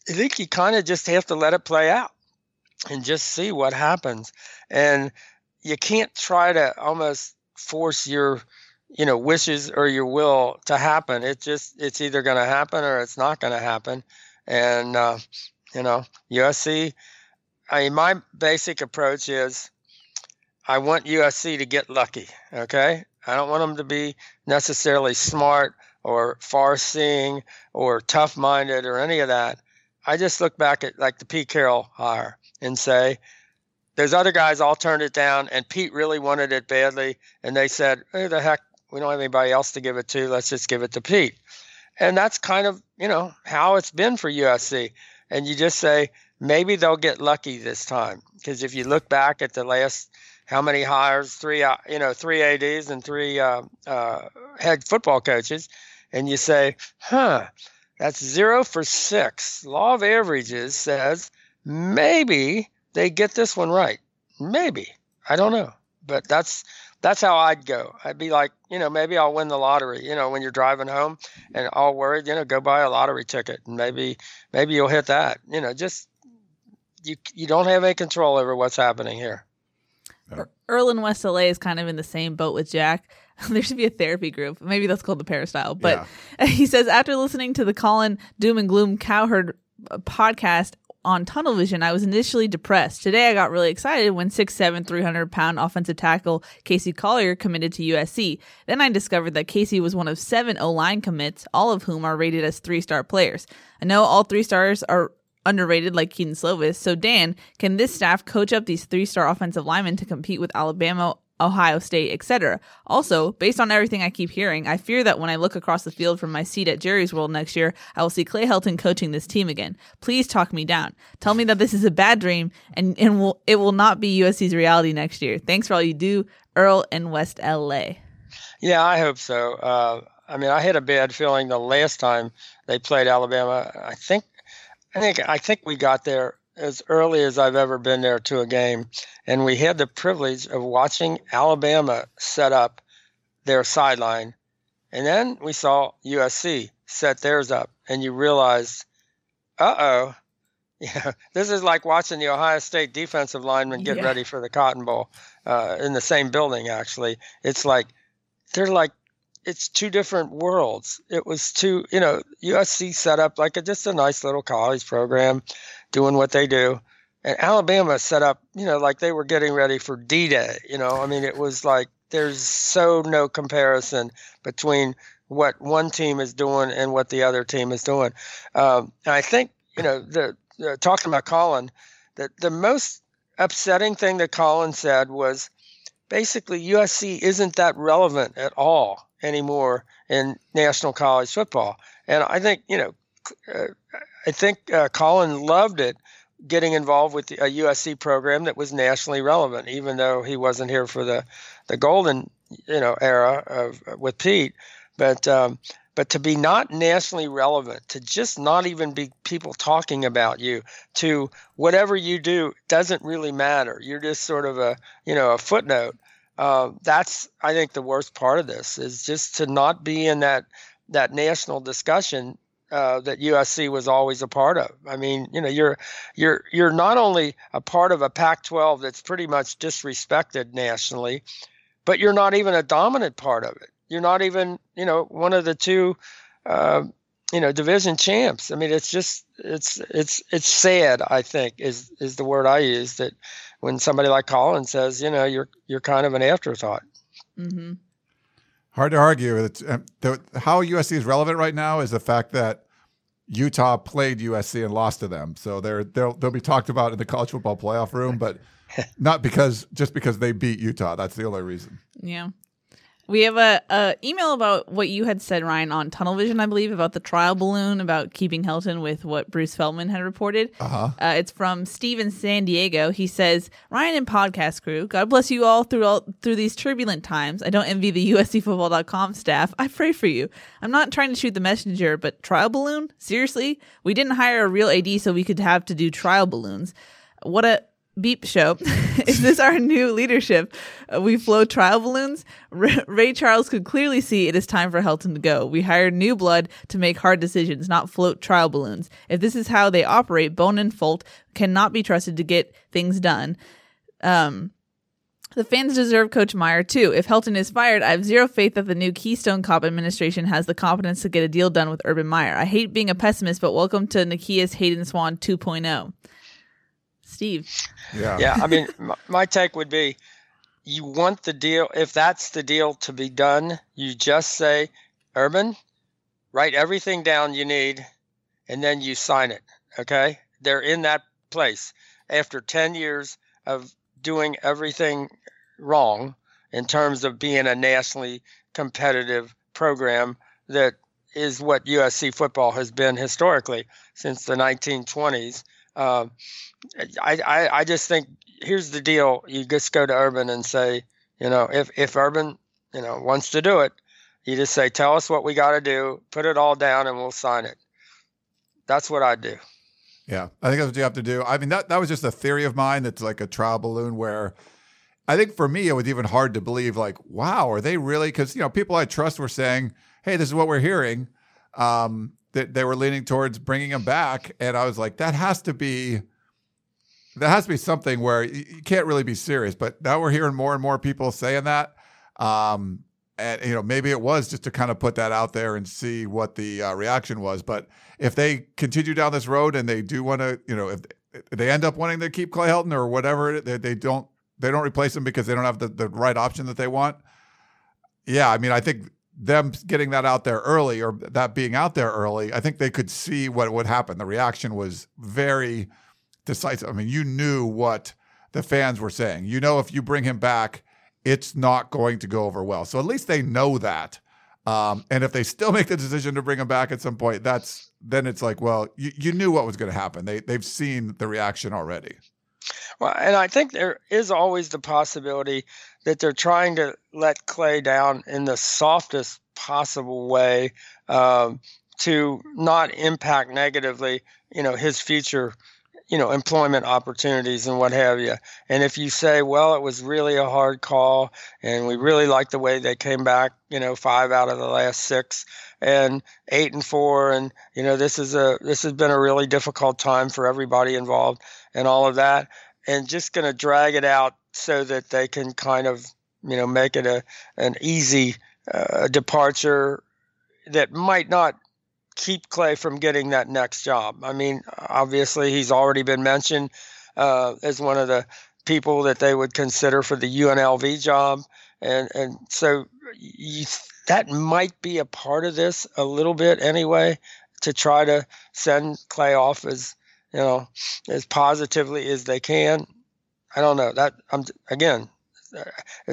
i think you kind of just have to let it play out and just see what happens. And you can't try to almost force your you know wishes or your will to happen. It just it's either going to happen or it's not going to happen and, uh, you know, USC, I mean, my basic approach is I want USC to get lucky. Okay. I don't want them to be necessarily smart or far seeing or tough minded or any of that. I just look back at like the Pete Carroll hire and say, those other guys all turned it down, and Pete really wanted it badly. And they said, Who the heck? We don't have anybody else to give it to. Let's just give it to Pete. And that's kind of, you know, how it's been for USC. And you just say, maybe they'll get lucky this time. Because if you look back at the last, how many hires, three, uh, you know, three ADs and three uh, uh, head football coaches, and you say, huh, that's zero for six. Law of averages says maybe they get this one right. Maybe. I don't know. But that's that's how I'd go. I'd be like, you know, maybe I'll win the lottery. You know, when you're driving home and all worried, you know, go buy a lottery ticket and maybe maybe you'll hit that. You know, just you you don't have any control over what's happening here. Er, Earl in West LA is kind of in the same boat with Jack. *laughs* there should be a therapy group. Maybe that's called the Peristyle. But yeah. *laughs* he says after listening to the Colin Doom and Gloom Cowherd uh, podcast, on tunnel vision, I was initially depressed. Today, I got really excited when 6'7, 300 pound offensive tackle Casey Collier committed to USC. Then I discovered that Casey was one of seven O line commits, all of whom are rated as three star players. I know all three stars are underrated like Kedon Slovis. So, Dan, can this staff coach up these three star offensive linemen to compete with Alabama Ohio State, etc. Also, based on everything I keep hearing, I fear that when I look across the field from my seat at Jerry's World next year, I will see Clay Helton coaching this team again. Please talk me down. Tell me that this is a bad dream and, and will, it will not be USC's reality next year. Thanks for all you do, Earl in West LA. Yeah, I hope so. Uh, I mean, I had a bad feeling the last time they played Alabama. I think, I think, I think we got there as early as I've ever been there to a game, and we had the privilege of watching Alabama set up their sideline, and then we saw USC set theirs up, and you realized, uh oh, *laughs* yeah, this is like watching the Ohio State defensive linemen get yeah. ready for the Cotton Bowl uh, in the same building. Actually, it's like they're like it's two different worlds. It was two, you know, USC set up like a, just a nice little college program doing what they do. And Alabama set up, you know, like they were getting ready for D Day. You know, I mean, it was like there's so no comparison between what one team is doing and what the other team is doing. Um, I think, you know, the, the talking about Colin, that the most upsetting thing that Colin said was basically USC isn't that relevant at all anymore in national college football. And I think, you know, uh, I think uh, Colin loved it getting involved with a USC program that was nationally relevant, even though he wasn't here for the, the golden you know era of with Pete. But um, but to be not nationally relevant, to just not even be people talking about you, to whatever you do doesn't really matter. You're just sort of a you know a footnote. Uh, that's I think the worst part of this is just to not be in that that national discussion uh, that USC was always a part of. I mean, you know, you're you're you're not only a part of a Pac-12 that's pretty much disrespected nationally, but you're not even a dominant part of it. you're not even, you know, one of the two, uh, you know, division champs. I mean, it's just it's it's it's sad. I think is is the word I use that when somebody like Colin says, you know, you're you're kind of an afterthought. Mm-hmm. Hard to argue. It's, uh, the, how USC is relevant right now is the fact that Utah played USC and lost to them, so they're they'll they'll be talked about in the college football playoff room, but *laughs* not because just because they beat Utah. That's the only reason. Yeah. We have a, a email about what you had said, Ryan, on Tunnel Vision, I believe, about the trial balloon, about keeping Helton with what Bruce Feldman had reported. Uh-huh. Uh, it's from Steve in San Diego. He says, Ryan and podcast crew, God bless you all through all through these turbulent times. I don't envy the USCFootball.com staff. I pray for you. I'm not trying to shoot the messenger, but trial balloon? Seriously? We didn't hire a real AD so we could have to do trial balloons. What a beep show. *laughs* Is this our new leadership? Uh, we flow trial balloons. *laughs* Ray Charles could clearly see it is time for Helton to go. We hired new blood to make hard decisions, not float trial balloons. If this is how they operate, Bohn and Folt cannot be trusted to get things done. Um, the fans deserve Coach Meyer too. If Helton is fired, I have zero faith that the new Keystone Cop administration has the competence to get a deal done with Urban Meyer. I hate being a pessimist, but welcome to Nikias Haden Swann 2.0. Steve. Yeah. Yeah, I mean, my, my take would be you want the deal, if that's the deal to be done, you just say, Urban, write everything down you need, and then you sign it. Okay? They're in that place after 10 years of doing everything wrong in terms of being a nationally competitive program that is what USC football has been historically since the 1920s. Um, I, I, I just think here's the deal. You just go to Urban and say, you know, if, if Urban, you know, wants to do it, you just say, tell us what we got to do, put it all down, and we'll sign it. That's what I do. Yeah, I think that's what you have to do. I mean, that that was just a theory of mine. That's like a trial balloon where I think for me it was even hard to believe. Like, wow, are they really? Because you know, people I trust were saying, "Hey, this is what we're hearing." Um, that they were leaning towards bringing him back, and I was like, that has to be. That has to be something where you can't really be serious. But now we're hearing more and more people saying that. Um, and you know maybe it was just to kind of put that out there and see what the uh, reaction was but if they continue down this road and they do want to you know if they end up wanting to keep clay helton or whatever they, they don't they don't replace him because they don't have the, the right option that they want yeah i mean i think them getting that out there early or that being out there early i think they could see what would happen the reaction was very decisive i mean you knew what the fans were saying you know if you bring him back it's not going to go over well. So at least they know that. Um, and if they still *laughs* make the decision to bring him back at some point, that's then it's like, well, you, you knew what was going to happen. They they've seen the reaction already. Well, and I think there is always the possibility that they're trying to let Clay down in the softest possible way um, to not impact negatively, you know, his future you know employment opportunities and what have you and if you say well it was really a hard call and we really like the way they came back you know five out of the last six and eight and four and you know this is a this has been a really difficult time for everybody involved and all of that and just going to drag it out so that they can kind of you know make it a an easy uh, departure that might not keep Clay from getting that next job. I mean, obviously, he's already been mentioned uh, as one of the people that they would consider for the UNLV job, and and so you, that might be a part of this a little bit anyway, to try to send Clay off as you know as positively as they can. I don't know that I'm again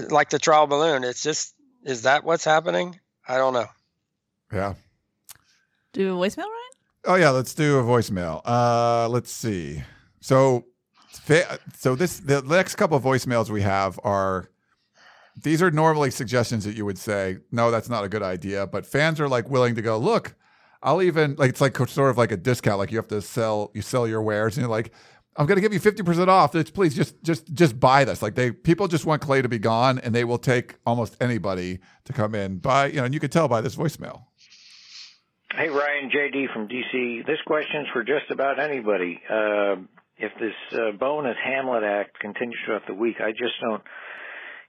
like the trial balloon. It's just is that what's happening? I don't know. Yeah. Do a voicemail, Ryan? Oh yeah, let's do a voicemail. Uh, let's see. So, so this the next couple of voicemails we have are these are normally suggestions that you would say, no, that's not a good idea. But fans are like willing to go, look, I'll even like it's like sort of like a discount. Like you have to sell you sell your wares, and you're like, I'm going to give you fifty percent off. It's, please just just just buy this. Like they people just want Clay to be gone, and they will take almost anybody to come in. By you know, and you can tell by this voicemail. Hey, Ryan, JD from DC. This question's for just about anybody. Uh, if this uh, Bohn's Hamlet Act continues throughout the week, I just don't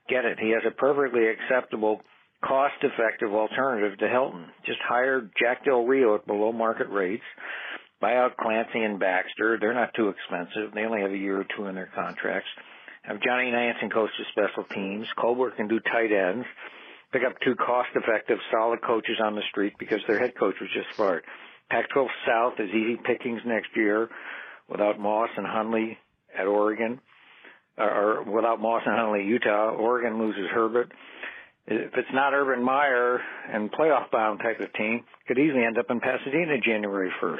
get it. He has a perfectly acceptable cost effective alternative to Helton. Just hire Jack Del Rio at below market rates. Buy out Clancy and Baxter. They're not too expensive. They only have a year or two in their contracts. Have Johnny Nansen coach the special teams. Colbert can do tight ends. Pick up two cost effective solid coaches on the street because their head coach was just fired. Pac-12 South is easy pickings next year without Moss and Hundley at Oregon, or without Moss and Hundley Utah. Oregon loses Herbert. If it's not Urban Meyer and playoff bound type of team, could easily end up in Pasadena January 1st.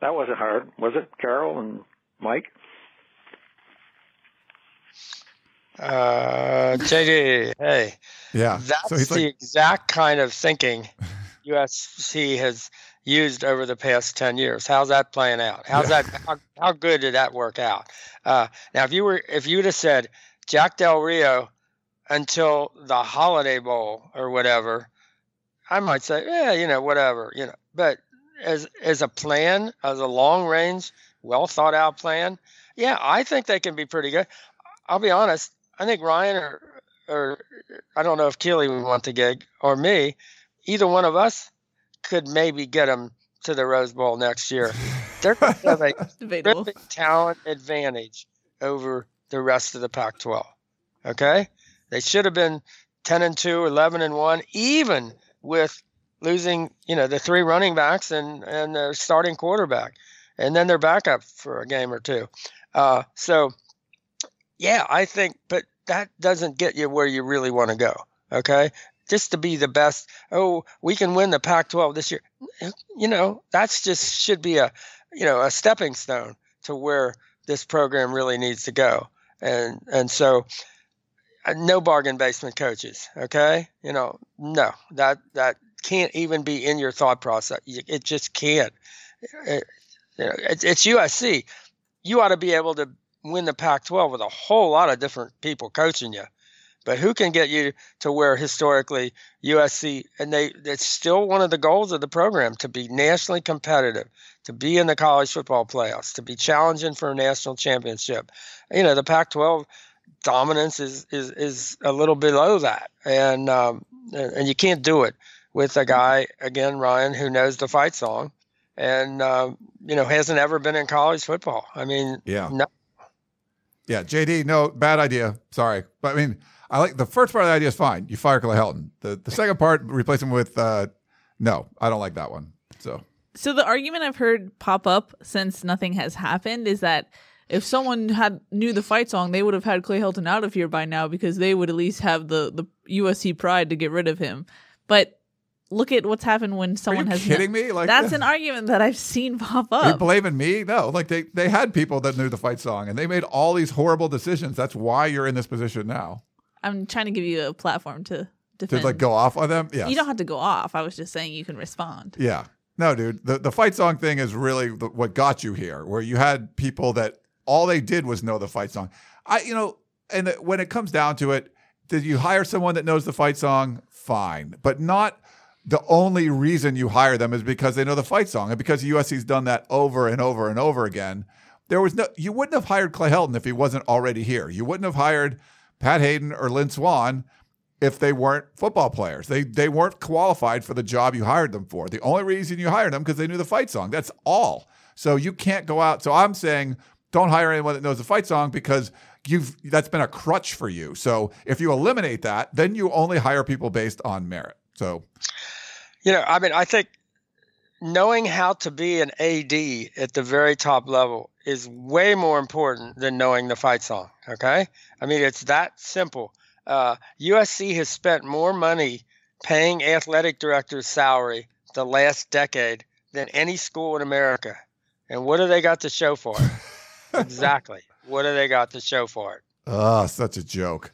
That wasn't hard, was it, Carol and Mike? Uh, JD, hey, Yeah. that's so the like, exact kind of thinking USC has used over the past 10 years. How's that playing out? How's Yeah. that, how, how good did that work out? Uh, now, if you were, if you'd have said Jack Del Rio until the Holiday Bowl or whatever, I might say, yeah, you know, whatever, you know, but as, as a plan, as a long range, well thought out plan, yeah, I think they can be pretty good. I'll be honest. I think Ryan or, or I don't know if Keely would want the gig or me. Either one of us could maybe get them to the Rose Bowl next year. They're going *laughs* to have a talent advantage over the rest of the Pac-12. Okay, they should have been 10 and 2, 11 and 1, even with losing, you know, the three running backs and and their starting quarterback, and then their backup for a game or two. Uh, so, yeah, I think, but that doesn't get you where you really want to go. Okay, just to be the best. Oh, we can win the Pac-12 this year. You know, that's just should be a, you know, a stepping stone to where this program really needs to go. And and so, uh, no bargain basement coaches. Okay, you know, no, that that can't even be in your thought process. It just can't. It- you know, it's, it's USC. You ought to be able to win the Pac-12 with a whole lot of different people coaching you. But who can get you to where historically USC and they it's still one of the goals of the program to be nationally competitive, to be in the college football playoffs, to be challenging for a national championship. You know, the Pac-12 dominance is is is a little below that, and um, and you can't do it with a guy again, Ryan, who knows the fight song, and um, you know hasn't ever been in college football. I mean, Yeah. no, yeah, JD, no, bad idea. Sorry. But I mean, I like the first part of the idea is fine. You fire Clay Helton. The the second part, replace him with uh no, I don't like that one. So So the argument I've heard pop up since nothing has happened is that if someone had knew the fight song, they would have had Clay Helton out of here by now because they would at least have the the USC pride to get rid of him. But look at what's happened when someone Are you has kidding me? Like That's *laughs* an argument that I've seen pop Are you up. blaming me? No, like they they had people that knew the fight song and they made all these horrible decisions. That's why you're in this position now. I'm trying to give you a platform to To like go off on them. Yeah. You don't have to go off. I was just saying you can respond. Yeah. No, dude. The the fight song thing is really the, what got you here, where you had people that all they did was know the fight song. I, you know, and when it comes down to it, did you hire someone that knows the fight song? Fine, but not the only reason you hire them is because they know the fight song, and because USC's done that over and over and over again. There was no, you wouldn't have hired Clay Helton if he wasn't already here. You wouldn't have hired Pat Haden or Lynn Swann if they weren't football players. They they weren't qualified for the job you hired them for. The only reason you hired them because they knew the fight song. That's all. So you can't go out. So I'm saying don't hire anyone that knows the fight song because you've that's been a crutch for you. So if you eliminate that, then you only hire people based on merit. So You know, I mean, I think knowing how to be an AD at the very top level is way more important than knowing the fight song. Okay. I mean, it's that simple. Uh, USC has spent more money paying athletic directors' salary the last decade than any school in America. And what do they got to show for it? *laughs* exactly. What do they got to show for it? Oh, such a joke.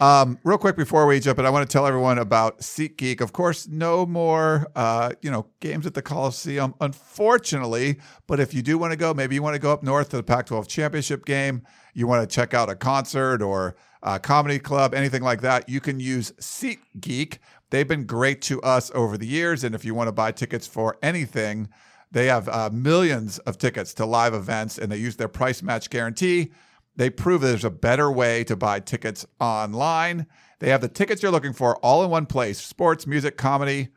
Um, real quick before we jump in, I want to tell everyone about SeatGeek. Of course, no more, uh, you know, games at the Coliseum, unfortunately. But if you do want to go, maybe you want to go up north to the Pac-12 championship game. You want to check out a concert or a comedy club, anything like that. You can use SeatGeek. They've been great to us over the years, and if you want to buy tickets for anything, they have uh, millions of tickets to live events, and they use their price match guarantee. They prove there's a better way to buy tickets online. They have the tickets you're looking for all in one place sports, music, comedy,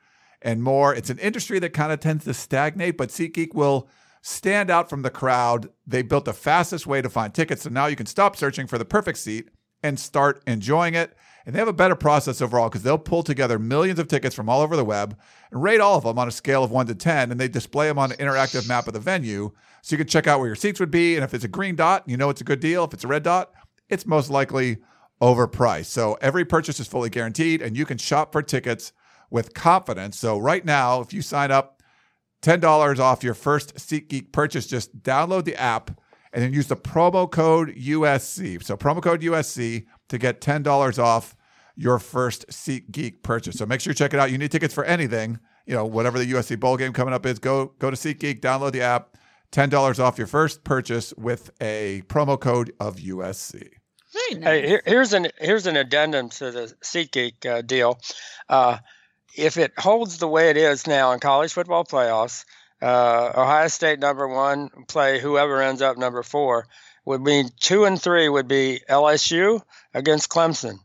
and more. It's an industry that kind of tends to stagnate, but SeatGeek will stand out from the crowd. They built the fastest way to find tickets, so now you can stop searching for the perfect seat and start enjoying it. And they have a better process overall because they'll pull together millions of tickets from all over the web and rate all of them on a scale of one to 10. And they display them on an interactive map of the venue. So you can check out where your seats would be. And if it's a green dot, you know it's a good deal. If it's a red dot, it's most likely overpriced. So every purchase is fully guaranteed and you can shop for tickets with confidence. So right now, if you sign up, $10 off your first SeatGeek purchase, just download the app and then use the promo code USC. So promo code USC to get $10 off your first SeatGeek purchase. So make sure you check it out. You need tickets for anything, you know, whatever the USC bowl game coming up is. Go go to SeatGeek, download the app, ten dollars off your first purchase with a promo code of USC. Nice. Hey, here, here's an here's an addendum to the SeatGeek uh, deal. Uh, if it holds the way it is now in college football playoffs, uh, Ohio State number one play whoever ends up number four would mean two and three would be LSU against Clemson.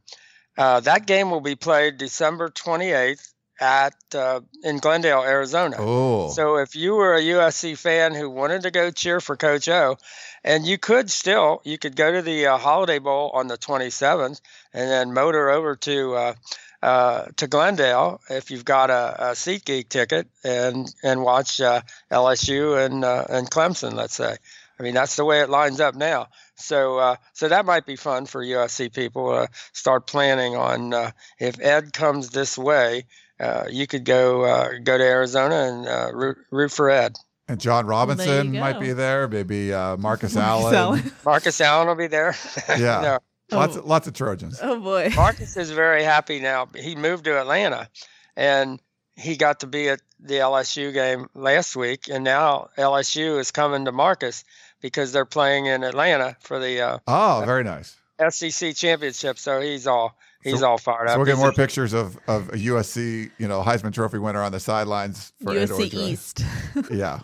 Uh, that game will be played December 28th at uh, in Glendale, Arizona. Oh, So if you were a USC fan who wanted to go cheer for Coach O, and you could still, you could go to the uh, Holiday Bowl on the 27th and then motor over to uh, uh, to Glendale if you've got a, a SeatGeek ticket and and watch uh, LSU and uh, and Clemson. Let's say. I mean that's the way it lines up now. So uh, so that might be fun for USC people to start planning on uh, if Ed comes this way. Uh, you could go uh, go to Arizona and uh, root, root for Ed. and John Robinson you might be there. Maybe uh, Marcus, *laughs* Marcus Allen. Allen. Marcus Allen will be there. *laughs* Yeah. no, Lots, of, lots of Trojans. Oh boy. *laughs* Marcus is very happy now. He moved to Atlanta, and he got to be at the LSU game last week, and now LSU is coming to Marcus because they're playing in Atlanta for the uh, Oh, very nice. SEC championship. So he's all he's So- all fired up. So we'll get He's more a- pictures of, of a USC, you know, Heisman Trophy winner on the sidelines for Ed USC Ordray. East. *laughs* Yeah.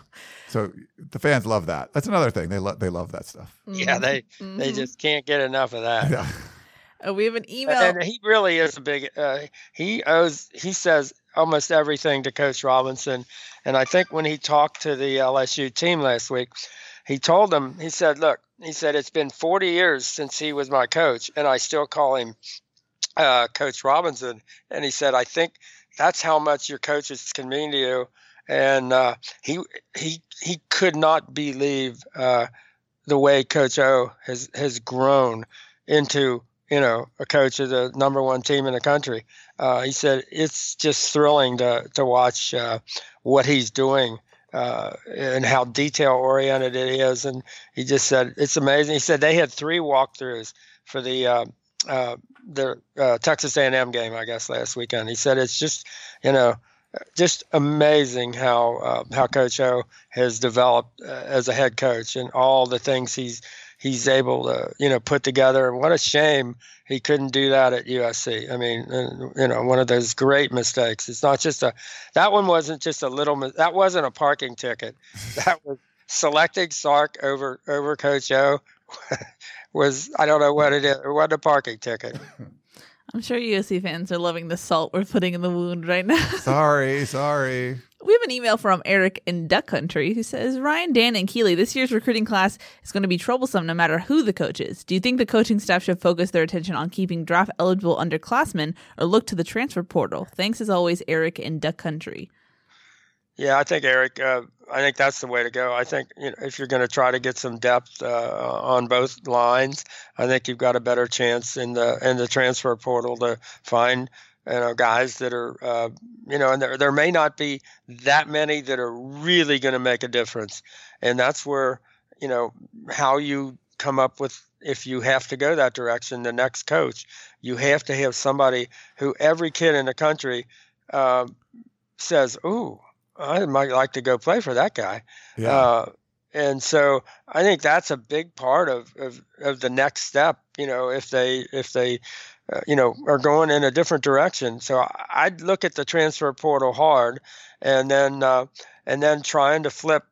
So the fans love that. That's another thing. They love they love that stuff. Yeah, they they Mhm. just can't get enough of that. Yeah. Oh, *laughs* we have an email. And he really is a big. Uh, he owes. He says almost everything to Coach Robinson, and I think when he talked to the LSU team last week, he told him, He said, "Look," he said, "it's been 40 years since he was my coach, and I still call him uh, Coach Robinson." And he said, "I think that's how much your coaches can mean to you." And uh, he he he could not believe uh, the way Coach O has has grown into you know a coach of the number one team in the country. Uh, he said it's just thrilling to to watch uh, what he's doing. Uh, and how detail oriented it is, and he just said it's amazing. He said they had three walkthroughs for the uh, uh, the uh, Texas A&M game, I guess, last weekend. He said it's just you know just amazing how uh, how Coach O has developed uh, as a head coach and all the things he's he's able to you know put together. And what a shame he couldn't do that at USC. I mean, uh, you know, one of those great mistakes. It's not just a that one wasn't just a little that wasn't a parking ticket. *laughs* That was selecting Sark over over Coach O. *laughs* was I don't know what it is. It wasn't a parking ticket. *laughs* I'm sure USC fans are loving the salt we're putting in the wound right now. *laughs* Sorry, sorry. We have an email from Eric in Duck Country who says Ryan, Dan, and Keely, this year's recruiting class is going to be troublesome no matter who the coach is. Do you think the coaching staff should focus their attention on keeping draft eligible underclassmen or look to the transfer portal? Thanks as always, Eric in Duck Country. Yeah, I think Eric. Uh, I think that's the way to go. I think you know, if you're going to try to get some depth uh, on both lines, I think you've got a better chance in the in the transfer portal to find you know guys that are uh, you know, and there there may not be that many that are really going to make a difference, and that's where you know how you come up with if you have to go that direction. The next coach, you have to have somebody who every kid in the country uh, says, "Ooh." I might like to go play for that guy. Yeah. Uh, and so I think that's a big part of, of, of the next step. You know, if they if they uh, you know are going in a different direction. So I'd look at the transfer portal hard, and then uh, and then trying to flip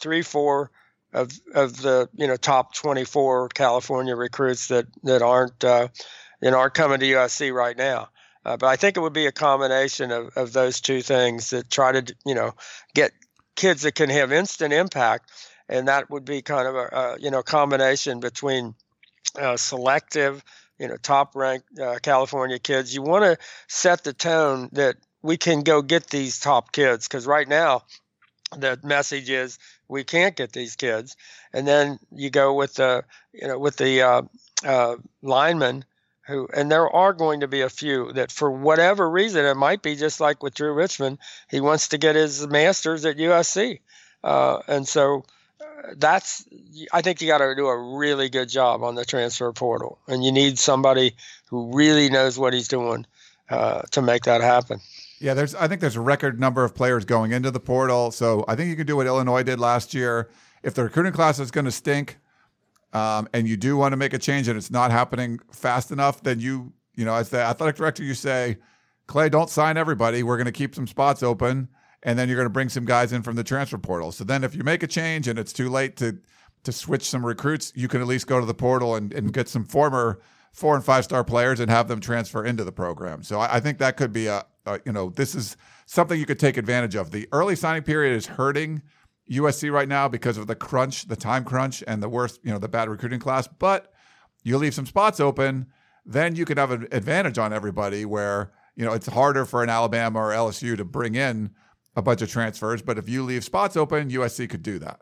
three four of of the you know top 24 California recruits that that aren't uh, you know aren't coming to USC right now. Uh, but I think it would be a combination of, of those two things that try to you know get kids that can have instant impact, and that would be kind of a, a you know combination between uh, selective you know top ranked uh, California kids. You want to set the tone that we can go get these top kids because right now the message is we can't get these kids, and then you go with the you know with the uh, uh, linemen who, and there are going to be a few that for whatever reason it might be just like with Drew Richmond, he wants to get his masters at USC, uh, and so uh, that's I think you got to do a really good job on the transfer portal, and you need somebody who really knows what he's doing uh, to make that happen. Yeah, there's. I think there's a record number of players going into the portal, so I think you can do what Illinois did last year. If the recruiting class is going to stink, um, and you do want to make a change and it's not happening fast enough, then you, you know, as the athletic director, you say, Clay, don't sign everybody. We're going to keep some spots open, and then you're going to bring some guys in from the transfer portal. So then, if you make a change and it's too late to to switch some recruits, you can at least go to the portal and, and get some former four and five star players and have them transfer into the program. So I, I think that could be a, a, you know, this is something you could take advantage of. The early signing period is hurting USC right now because of the crunch, the time crunch, and the worst, you know, the bad recruiting class. But you leave some spots open, then you could have an advantage on everybody where, you know, it's harder for an Alabama or LSU to bring in a bunch of transfers. But if you leave spots open, USC could do that.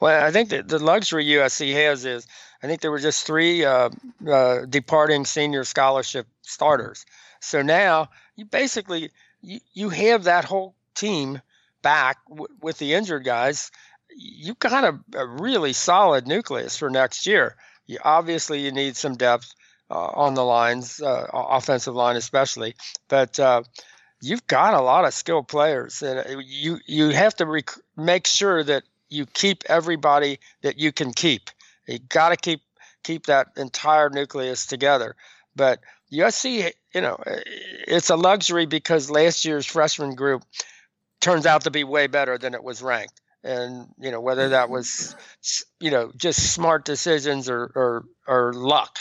Well, I think the luxury USC has is I think there were just three uh, uh, departing senior scholarship starters. So now you basically you, you have that whole team back w- with the injured guys. you've got a, a, really solid nucleus for next year. You obviously you need some depth uh, on the lines, uh, offensive line especially, but uh, you've got a lot of skilled players, and uh, you you have to rec- make sure that you keep everybody that you can keep. You got to keep keep that entire nucleus together. But USC, you know, it's a luxury because last year's freshman group turns out to be way better than it was ranked. And you know whether that was, you know, just smart decisions or or, or luck,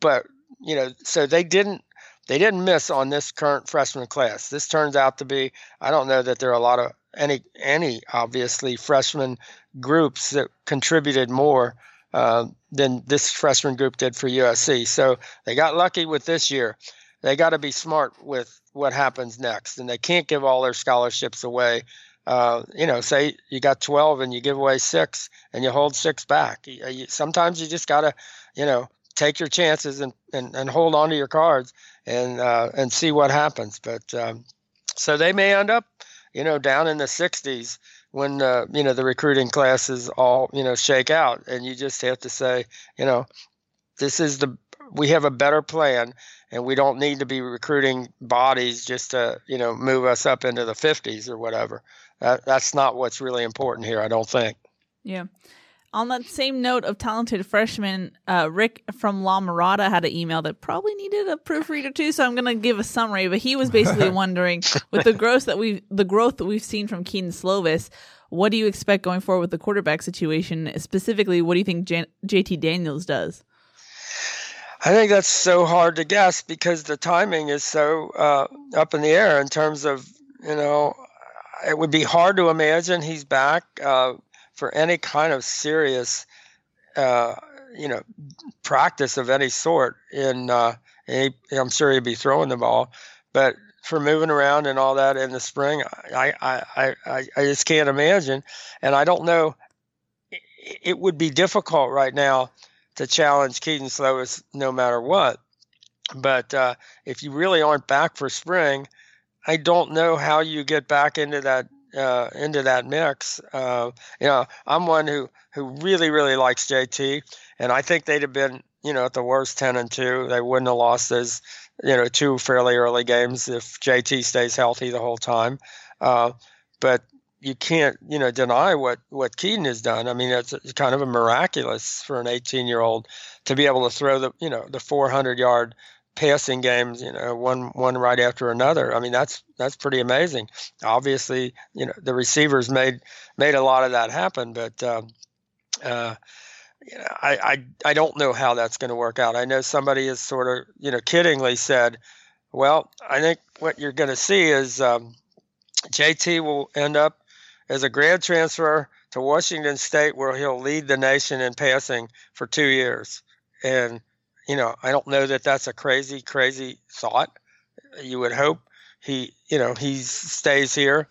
but you know, so they didn't they didn't miss on this current freshman class. This turns out to be I don't know that there are a lot of any any obviously freshman groups that contributed more uh, than this freshman group did for USC. So they got lucky with this year. They got to be smart with what happens next, and they can't give all their scholarships away. Uh, you know, say you got 12 and you give away six and you hold six back. You, you, sometimes you just got to, you know, take your chances and, and, and hold on to your cards and uh, and see what happens. But um, so they may end up you know, down in the 60s when uh, you know the recruiting classes all you know shake out, and you just have to say, you know, this is the we have a better plan, and we don't need to be recruiting bodies just to you know move us up into the 50s or whatever. That, that's not what's really important here, I don't think. Yeah. On that same note of talented freshmen, uh, Rick from La Mirada had an email that probably needed a proofreader too. So I'm going to give a summary. But he was basically *laughs* wondering, with the growth that we the growth that we've seen from Kedon Slovis, what do you expect going forward with the quarterback situation? Specifically, what do you think J- JT Daniels does? I think that's so hard to guess because the timing is so uh, up in the air in terms of you know it would be hard to imagine he's back. Uh, for any kind of serious, uh, you know, practice of any sort. In uh, I'm sure he'd be throwing the ball, but for moving around and all that in the spring, I I, I, I just can't imagine, and I don't know. It would be difficult right now to challenge Kedon Slovis no matter what. But uh, if you really aren't back for spring, I don't know how you get back into that uh, into that mix. Uh, you know, I'm one who who really really likes JT, and I think they'd have been you know at the worst ten and two. They wouldn't have lost those you know two fairly early games if JT stays healthy the whole time. Uh, but you can't you know deny what what Kedon has done. I mean, it's, kind of a miraculous for an 18 year old to be able to throw the you know the 400 yard passing games, you know, one one right after another. I mean, that's that's pretty amazing. Obviously, you know, the receivers made made a lot of that happen, but um, Uh, know, I, I I don't know how that's going to work out. I know somebody has sort of you know kiddingly said, "Well, I think what you're going to see is um, JT will end up as a grad transfer to Washington State, where he'll lead the nation in passing for two years." And you know, I don't know that that's a crazy, crazy thought. You would hope he, you know, he stays here,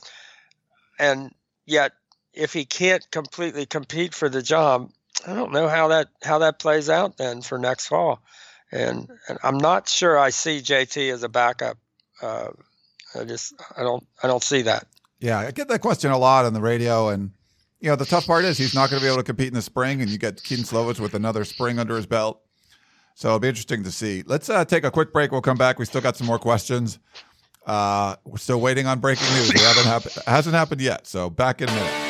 and yet if he can't completely compete for the job, I don't know how that how that plays out then for next fall, and, and I'm not sure I see JT as a backup. Uh, I just I don't I don't see that. Yeah, I get that question a lot on the radio, and you know the tough part is he's not going to be able to compete in the spring, and you get Kedon Slovis with another spring under his belt. So it'll be interesting to see. Let's uh, take a quick break. We'll come back. We still got some more questions. Uh, we're still waiting on breaking news. It haven't. Hasn't happened yet. So back in a minute.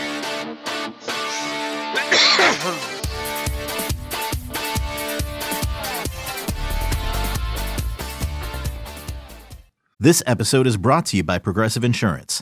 This episode is brought to you by Progressive Insurance.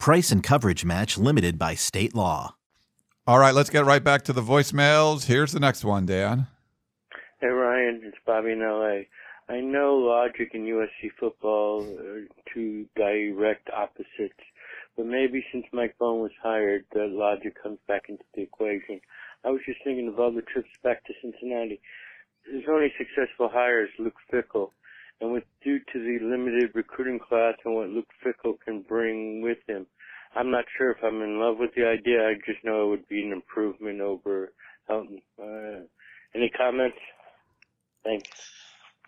Price and coverage match limited by state law. All right, let's get right back to the voicemails. Here's the next one, Dan. Hey, Ryan, it's Bobby in LA. I know logic and USC football are two direct opposites, but maybe since Mike Bohn was hired, the logic comes back into the equation. I was just thinking of all the trips back to Cincinnati. His only successful hire is Luke Fickell, and with due to the limited recruiting class and what Luke Fickell can bring with him, I'm not sure if I'm in love with the idea. I just know it would be an improvement over Helton. Uh, any comments? Thanks.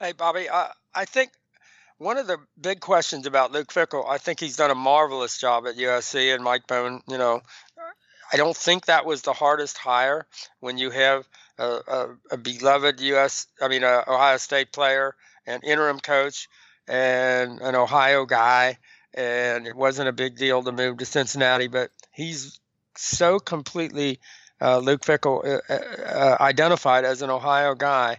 Hey, Bobby, I, I think one of the big questions about Luke Fickell, I think he's done a marvelous job at USC and Mike Bohn, you know, I don't think that was the hardest hire when you have a, a, a beloved U.S. I mean, a Ohio State player, an interim coach, and an Ohio guy, and it wasn't a big deal to move to Cincinnati. But he's so completely uh, Luke Fickell uh, uh, uh identified as an Ohio guy.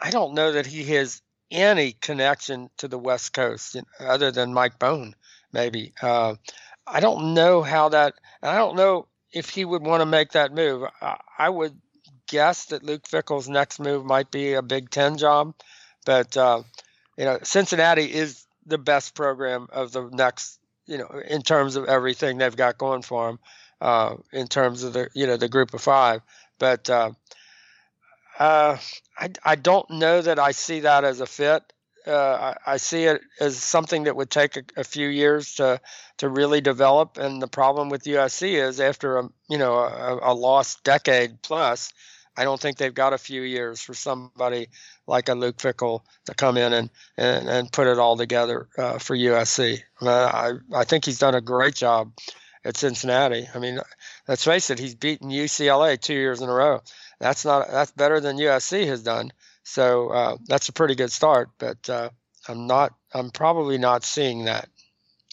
I don't know that he has any connection to the West Coast you know, other than Mike Bohn, maybe. Uh, I don't know how that. and I don't know if he would want to make that move. I would guess that Luke Fickell's next move might be a Big Ten job, but uh, you know Cincinnati is the best program of the next, you know, in terms of everything they've got going for them, uh, in terms of the you know the group of five. But uh, uh I I don't know that I see that as a fit uh, I, I, see it as something that would take a, a, few years to to really develop. And the problem with USC is after a you know a, a, lost decade plus, I don't think they've got a few years for somebody like a Luke Fickell to come in and and, and put it all together uh, for USC. I, I I think he's done a great job at Cincinnati. I mean, let's face it, he's beaten UCLA two years in a row. That's not that's better than USC has done. So uh, that's a pretty good start, but uh, I'm not. I'm probably not seeing that.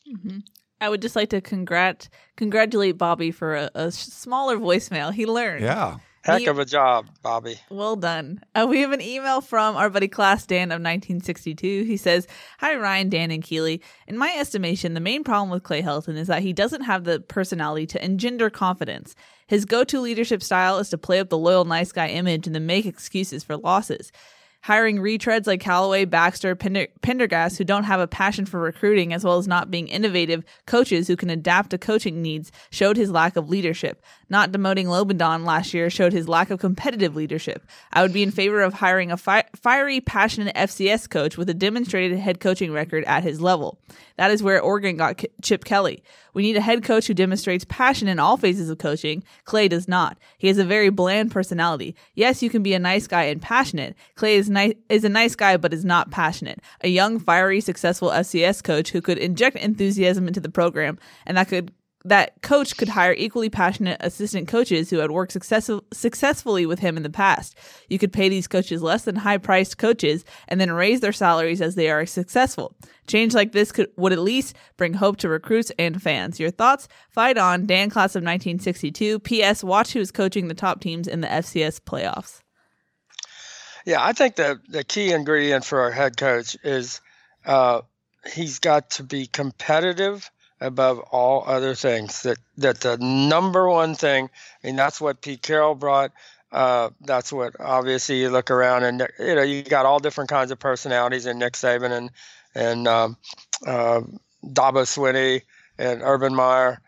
Mm-hmm. I would just like to congrat congratulate Bobby for a, a smaller voicemail. He learned. Yeah. Heck of a job, Bobby. Well done. Uh, we have an email from our buddy Class Dan of 1962. He says, Hi, Ryan, Dan, and Keely. In my estimation, the main problem with Clay Helton is that he doesn't have the personality to engender confidence. His go to leadership style is to play up the loyal, nice guy image and then make excuses for losses hiring retreads like Callaway, Baxter, Pender- Pendergast, who don't have a passion for recruiting, as well as not being innovative coaches who can adapt to coaching needs, showed his lack of leadership. Not demoting Lobendahn last year showed his lack of competitive leadership. I would be in favor of hiring a fi- fiery, passionate FCS coach with a demonstrated head coaching record at his level. That is where Oregon got Chip Kelly. We need a head coach who demonstrates passion in all phases of coaching. Clay does not. He has a very bland personality. Yes, you can be a nice guy and passionate. Clay is nice is a nice guy but is not passionate. A young, fiery, successful FCS coach who could inject enthusiasm into the program and that could that coach could hire equally passionate assistant coaches who had worked success- successfully with him in the past. You could pay these coaches less than high priced coaches and then raise their salaries as they are successful. Change like this could would at least bring hope to recruits and fans. Your thoughts? Fight on, Dan Class of 1962. P.S. Watch who's coaching the top teams in the FCS playoffs. Yeah, I think the the key ingredient for our head coach is uh, he's got to be competitive above all other things. That that the number one thing, I mean, that's what Pete Carroll brought. Uh, that's what obviously you look around and you know you got all different kinds of personalities in Nick Saban and and um, uh, Dabo Swinney and Urban Meyer,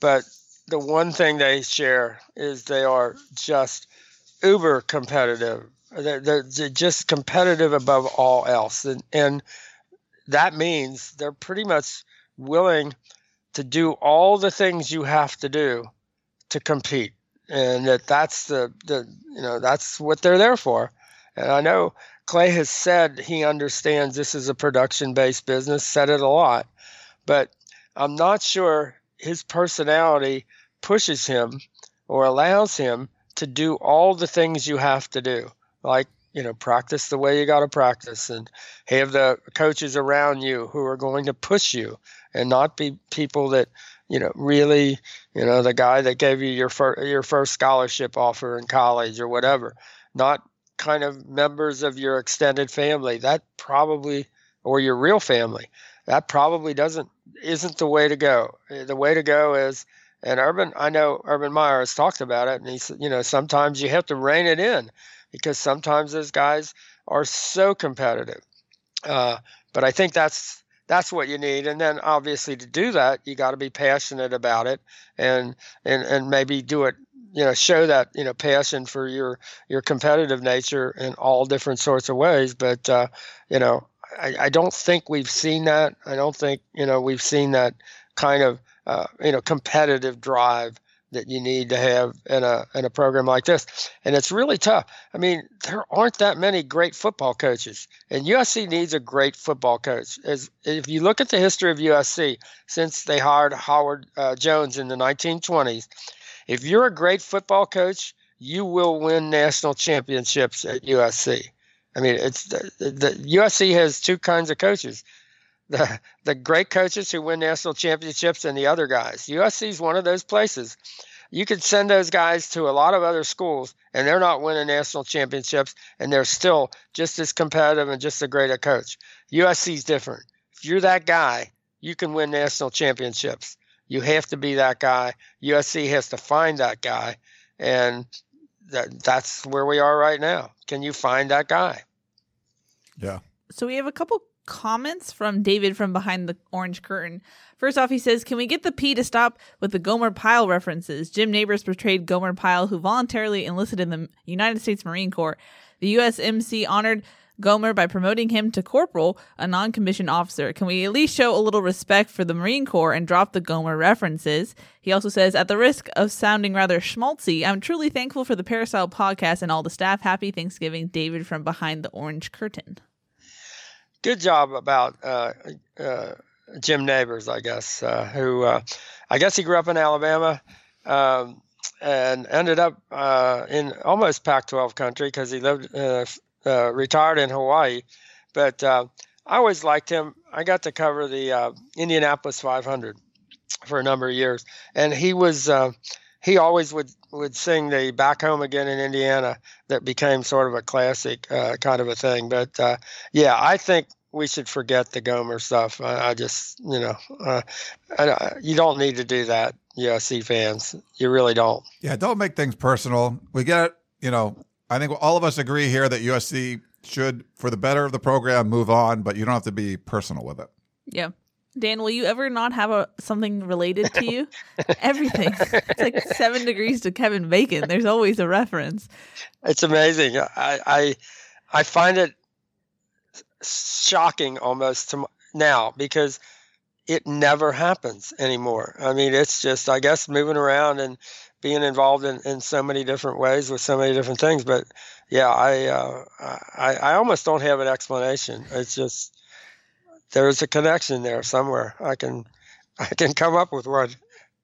but the one thing they share is they are just uber competitive. They're, they're just competitive above all else, and and that means they're pretty much willing to do all the things you have to do to compete. And that that's the, the you know that's what they're there for. And i know clay has said he understands this is a production based business said it a lot. But i'm not sure his personality pushes him or allows him to do all the things you have to do like you know practice the way you got to practice and have the coaches around you who are going to push you and not be people that you know really you know the guy that gave you your first your first scholarship offer in college or whatever. Not kind of members of your extended family. That probably or your real family. That probably doesn't isn't the way to go. The way to go is and urban i know urban meyer has talked about it and he said you know sometimes you have to rein it in because sometimes those guys are so competitive. Uh, but i think that's that's what you need. And then obviously to do that you got to be passionate about it and and and maybe do it you know show that you know passion for your your competitive nature in all different sorts of ways. But uh, you know I, I don't think we've seen that. I don't think you know we've seen that kind of uh, you know competitive drive that you need to have in a in a program like this. And it's really tough. I mean, there aren't that many great football coaches, and USC needs a great football coach. As if you look at the history of USC since they hired Howard uh, Jones in the 1920s, if you're a great football coach, you will win national championships at USC. I mean, it's the, the USC has two kinds of coaches the the great coaches who win national championships and the other guys. USC is one of those places. You could send those guys to a lot of other schools and they're not winning national championships and they're still just as competitive and just as great a coach. USC is different. If you're that guy, you can win national championships. You have to be that guy. USC has to find that guy and that, that's where we are right now. Can you find that guy? Yeah. So we have a couple comments from David from behind the orange curtain. First off, he says, Can we get the P to stop with the Gomer Pyle references? Jim Nabors portrayed Gomer Pyle, who voluntarily enlisted in the United States Marine Corps. The USMC honored Gomer by promoting him to corporal, a non commissioned officer. Can we at least show a little respect for the Marine Corps and drop the Gomer references? He also says, At the risk of sounding rather schmaltzy, I'm truly thankful for the Peristyle podcast and all the staff. Happy Thanksgiving, David from behind the orange curtain good job about uh, uh, Jim Nabors, I guess, uh, who uh, I guess he grew up in Alabama um, and ended up uh, in almost Pac-12 country because he lived uh, retired in Hawaii. But I always liked him. I got to cover the Indianapolis 500 for a number of years, and he was he always would would sing the "Back Home Again in Indiana" that became sort of a classic uh, kind of a thing. But uh, yeah, I think we should forget the Gomer stuff. I, I just you know, uh, I, you don't need to do that, USC fans. You really don't. Yeah, don't make things personal. We get it. You know, I think all of us agree here that USC should, for the better of the program, move on. But you don't have to be personal with it. Yeah. Dan, will you ever not have a something related to you? *laughs* Everything. It's like seven degrees to Kevin Bacon. There's always a reference. It's amazing. I I, I find it shocking almost to now because it never happens anymore. I mean, it's just I guess moving around and being involved in, in so many different ways with so many different things. But yeah, I uh, I I almost don't have an explanation. It's just there's a connection there somewhere. I can I can come up with one,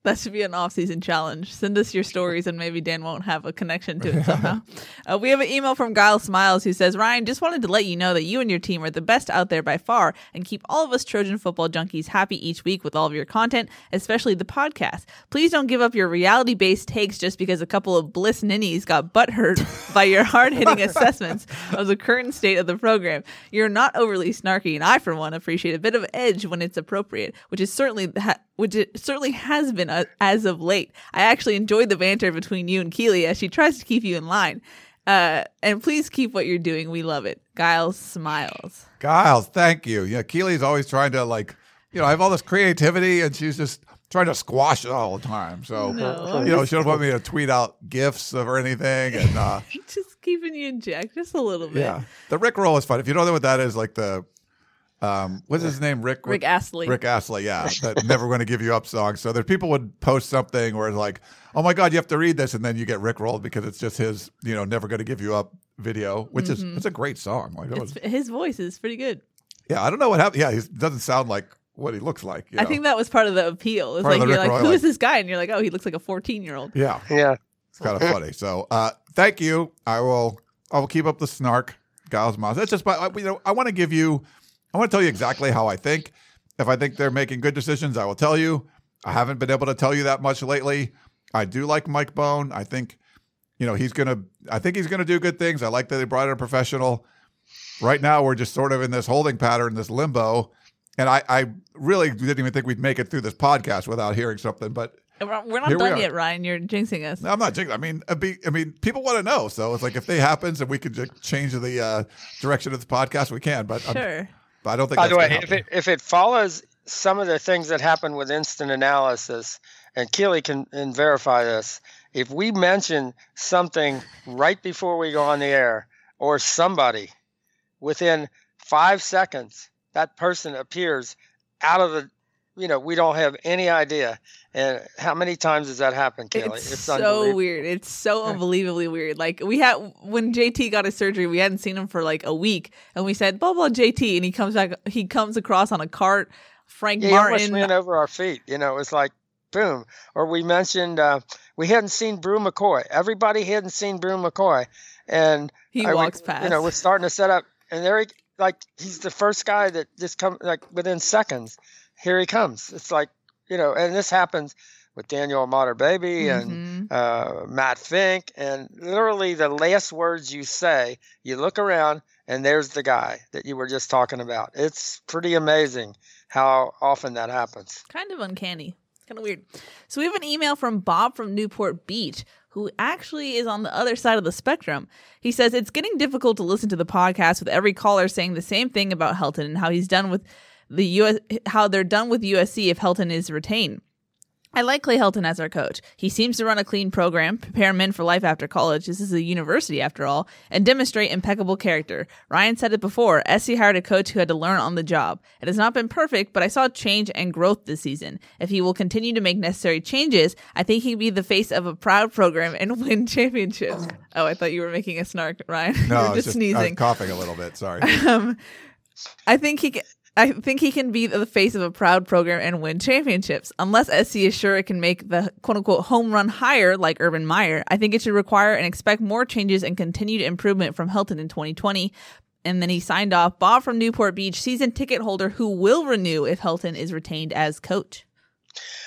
That should be an off-season challenge. Send us your stories, and maybe Dan won't have a connection to it somehow. *laughs* uh, we have an email from Guile Smiles who says, "Ryan, just wanted to let you know that you and your team are the best out there by far, and keep all of us Trojan football junkies happy each week with all of your content, especially the podcast. Please don't give up your reality-based takes just because a couple of bliss ninnies got butthurt *laughs* by your hard-hitting assessments of the current state of the program. You're not overly snarky, and I, for one, appreciate a bit of edge when it's appropriate, which is certainly ha- which it certainly has been uh, as of late. I actually enjoyed the banter between you and Keely as she tries to keep you in line. Uh, and please keep what you're doing. We love it. Giles smiles. Giles, thank you. Yeah, Keely's always trying to like, you know, I have all this creativity, and she's just trying to squash it all the time. So, No. you know, she don't want me to tweet out gifs or anything. And uh, *laughs* Just keeping you in check just a little bit. yeah, the Rick roll is fun. If you don't know what that is, like the um, what's his name? Rick Rick Astley. Rick Astley, yeah, that never going to give you up song. So there, people would post something where it's like, "Oh my God, you have to read this," and then you get Rick rolled because it's just his, you know, never going to give you up video, which is it's a great song. Like it was, his voice is pretty good. yeah, I don't know what happened. Yeah, he doesn't sound like what he looks like. you I know? think that was part of the appeal. It's like you're Rick like, Roll, who is like- this guy? And you're like, oh, he looks like a 14 year old. yeah, Yeah. it's kind of funny. So uh, thank you. I will. I will keep up the snark, Giles Moss. That's just, but you know, I want to give you. I want to tell you exactly how I think. If I think they're making good decisions, I will tell you. I haven't been able to tell you that much lately. I do like Mike Bohn. I think, you know, he's gonna. I think he's gonna do good things. I like that they brought in a professional. Right now, we're just sort of in this holding pattern, this limbo, and I, I really didn't even think we'd make it through this podcast without hearing something. But We're not Here we done are. yet, Ryan. You're jinxing us. no, I'm not jinxing. I mean, be, I mean, people want to know. So it's like if they happens and we could just change the uh, direction of the podcast, we can. But, I'm- Sure. But I don't think. By the way, if it if it follows some of the things that happen with instant analysis, and Keely can and verify this, if we mention something right before we go on the air, or somebody within five seconds, that person appears out of the, you know, we don't have any idea. And how many times has that happened, Keely? It's, so weird. It's so *laughs* unbelievably weird. Like we had when JT got his surgery, we hadn't seen him for like a week, and we said blah blah JT, and he comes back. He comes across on a cart. Frank Yeah, he almost Martin. ran over our feet. You know, it was like boom. Or we mentioned uh, we hadn't seen Bru McCoy. Everybody hadn't seen Bru McCoy, and He I- we- walks past. You know, we're starting to set up, and there he like he's the first guy that just come like within seconds. Here he comes. It's like you know, and this happens with Daniel Imatorbhebhe and Mhm. uh, Matt Fink, and literally the last words you say, you look around and there's the guy that you were just talking about. It's pretty amazing how often that happens. kind of uncanny. Kind of weird. So we have an email from Bob from Newport Beach, who actually is on the other side of the spectrum. He says it's getting difficult to listen to the podcast with every caller saying the same thing about Helton and how he's done with the US how they're done with USC if Helton is retained. I like Clay Helton as our coach. He seems to run a clean program, prepare men for life after college. This is a university after all, and demonstrate impeccable character. Ryan said it before. SC hired a coach who had to learn on the job. It has not been perfect, but I saw change and growth this season. If he will continue to make necessary changes, I think he can be the face of a proud program and *laughs* win championships. Oh, I thought you were making a snark, Ryan. *laughs* no, you were just just I was sneezing. coughing a little bit. Sorry. *laughs* Um, I think he can. I think he can be the face of a proud program and win championships. Unless SC is sure it can make the quote unquote home run higher like Urban Meyer, I think it should require and expect more changes and continued improvement from Helton in 2020. And then he signed off Bob from Newport Beach, season ticket holder who will renew if Helton is retained as coach.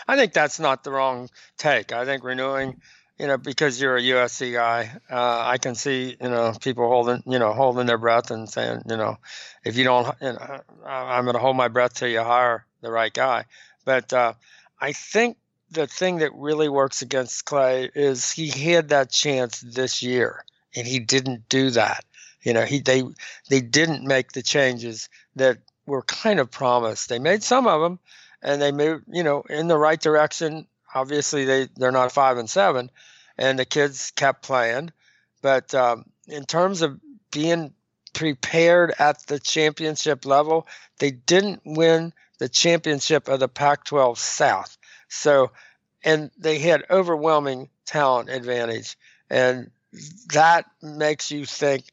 I think that's not the wrong take. I think renewing, you know, because you're a USC guy, uh, I can see, you know, people holding, you know, holding their breath and saying, you know, if you don't, you know, I'm going to hold my breath till you hire the right guy. But uh, I think the thing that really works against Clay is he had that chance this year and he didn't do that. You know, he they they didn't make the changes that were kind of promised. They made some of them, and they moved, you know, in the right direction. Obviously, they they're not five and seven, and the kids kept playing. But um, in terms of being prepared at the championship level, they didn't win the championship of the Pac-12 South. So, and they had overwhelming talent advantage, and that makes you think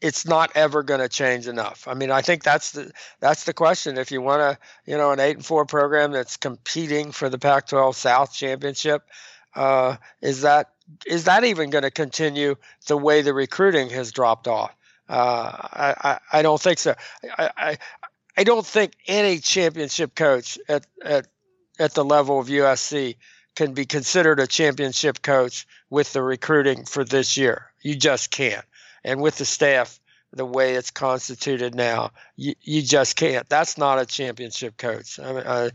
it's not ever going to change enough. I mean, I think that's the that's the question. If you want to, you know, an eight and four program that's competing for the Pac-12 South championship, uh, is that is that even going to continue the way the recruiting has dropped off? Uh, I, I, I don't think so. I, I I don't think any championship coach at at at the level of USC can be considered a championship coach with the recruiting for this year. You just can't and with the staff the way it's constituted now, you, you just can't. That's not a championship coach. I mean, uh,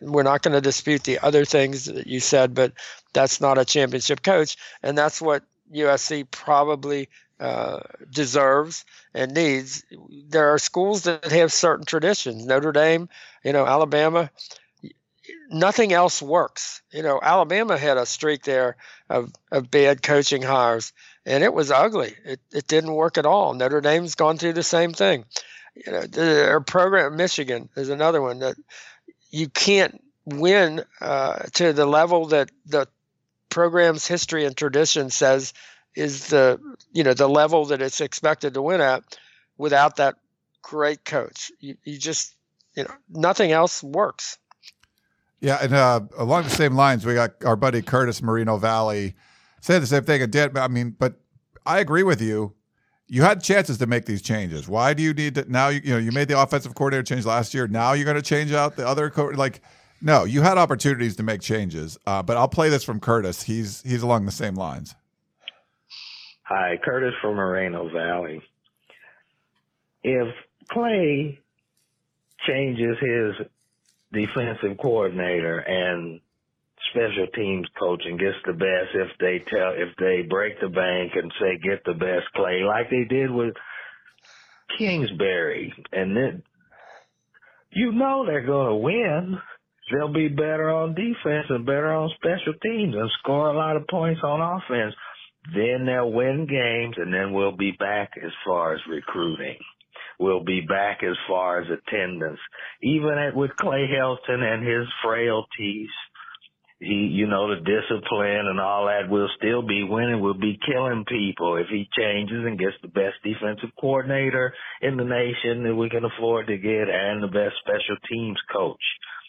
we're not going to dispute the other things that you said, but that's not a championship coach, and that's what USC probably uh, deserves and needs. There are schools that have certain traditions. Notre Dame, you know, Alabama. Nothing else works. You know, Alabama had a streak there of, of bad coaching hires and it was ugly. It it didn't work at all. Notre Dame's gone through the same thing. You know, their program Michigan is another one that you can't win uh, to the level that the program's history and tradition says is the you know the level that it's expected to win at without that great coach. You, you just you know nothing else works. Yeah, and uh, along the same lines, we got our buddy Curtis Marino Valley say the same thing. And did, I mean, but I agree with you. You had chances to make these changes. Why do you need to now? You, you know, you made the offensive coordinator change last year. Now you're going to change out the other co- like. No, you had opportunities to make changes. Uh, but I'll play this from Curtis. He's he's along the same lines. Hi, Curtis from Moreno Valley. If Clay changes his defensive coordinator and special teams coaching gets the best if they tell if they break the bank and say get the best play like they did with Kingsbury and then you know they're going to win. They'll be better on defense and better on special teams and score a lot of points on offense. Then they'll win games and then we'll be back as far as recruiting. We'll be back as far as attendance. Even at, with Clay Helton and his frailties, he, you know, the discipline and all that will still be winning. We'll be killing people if he changes and gets the best defensive coordinator in the nation that we can afford to get and the best special teams coach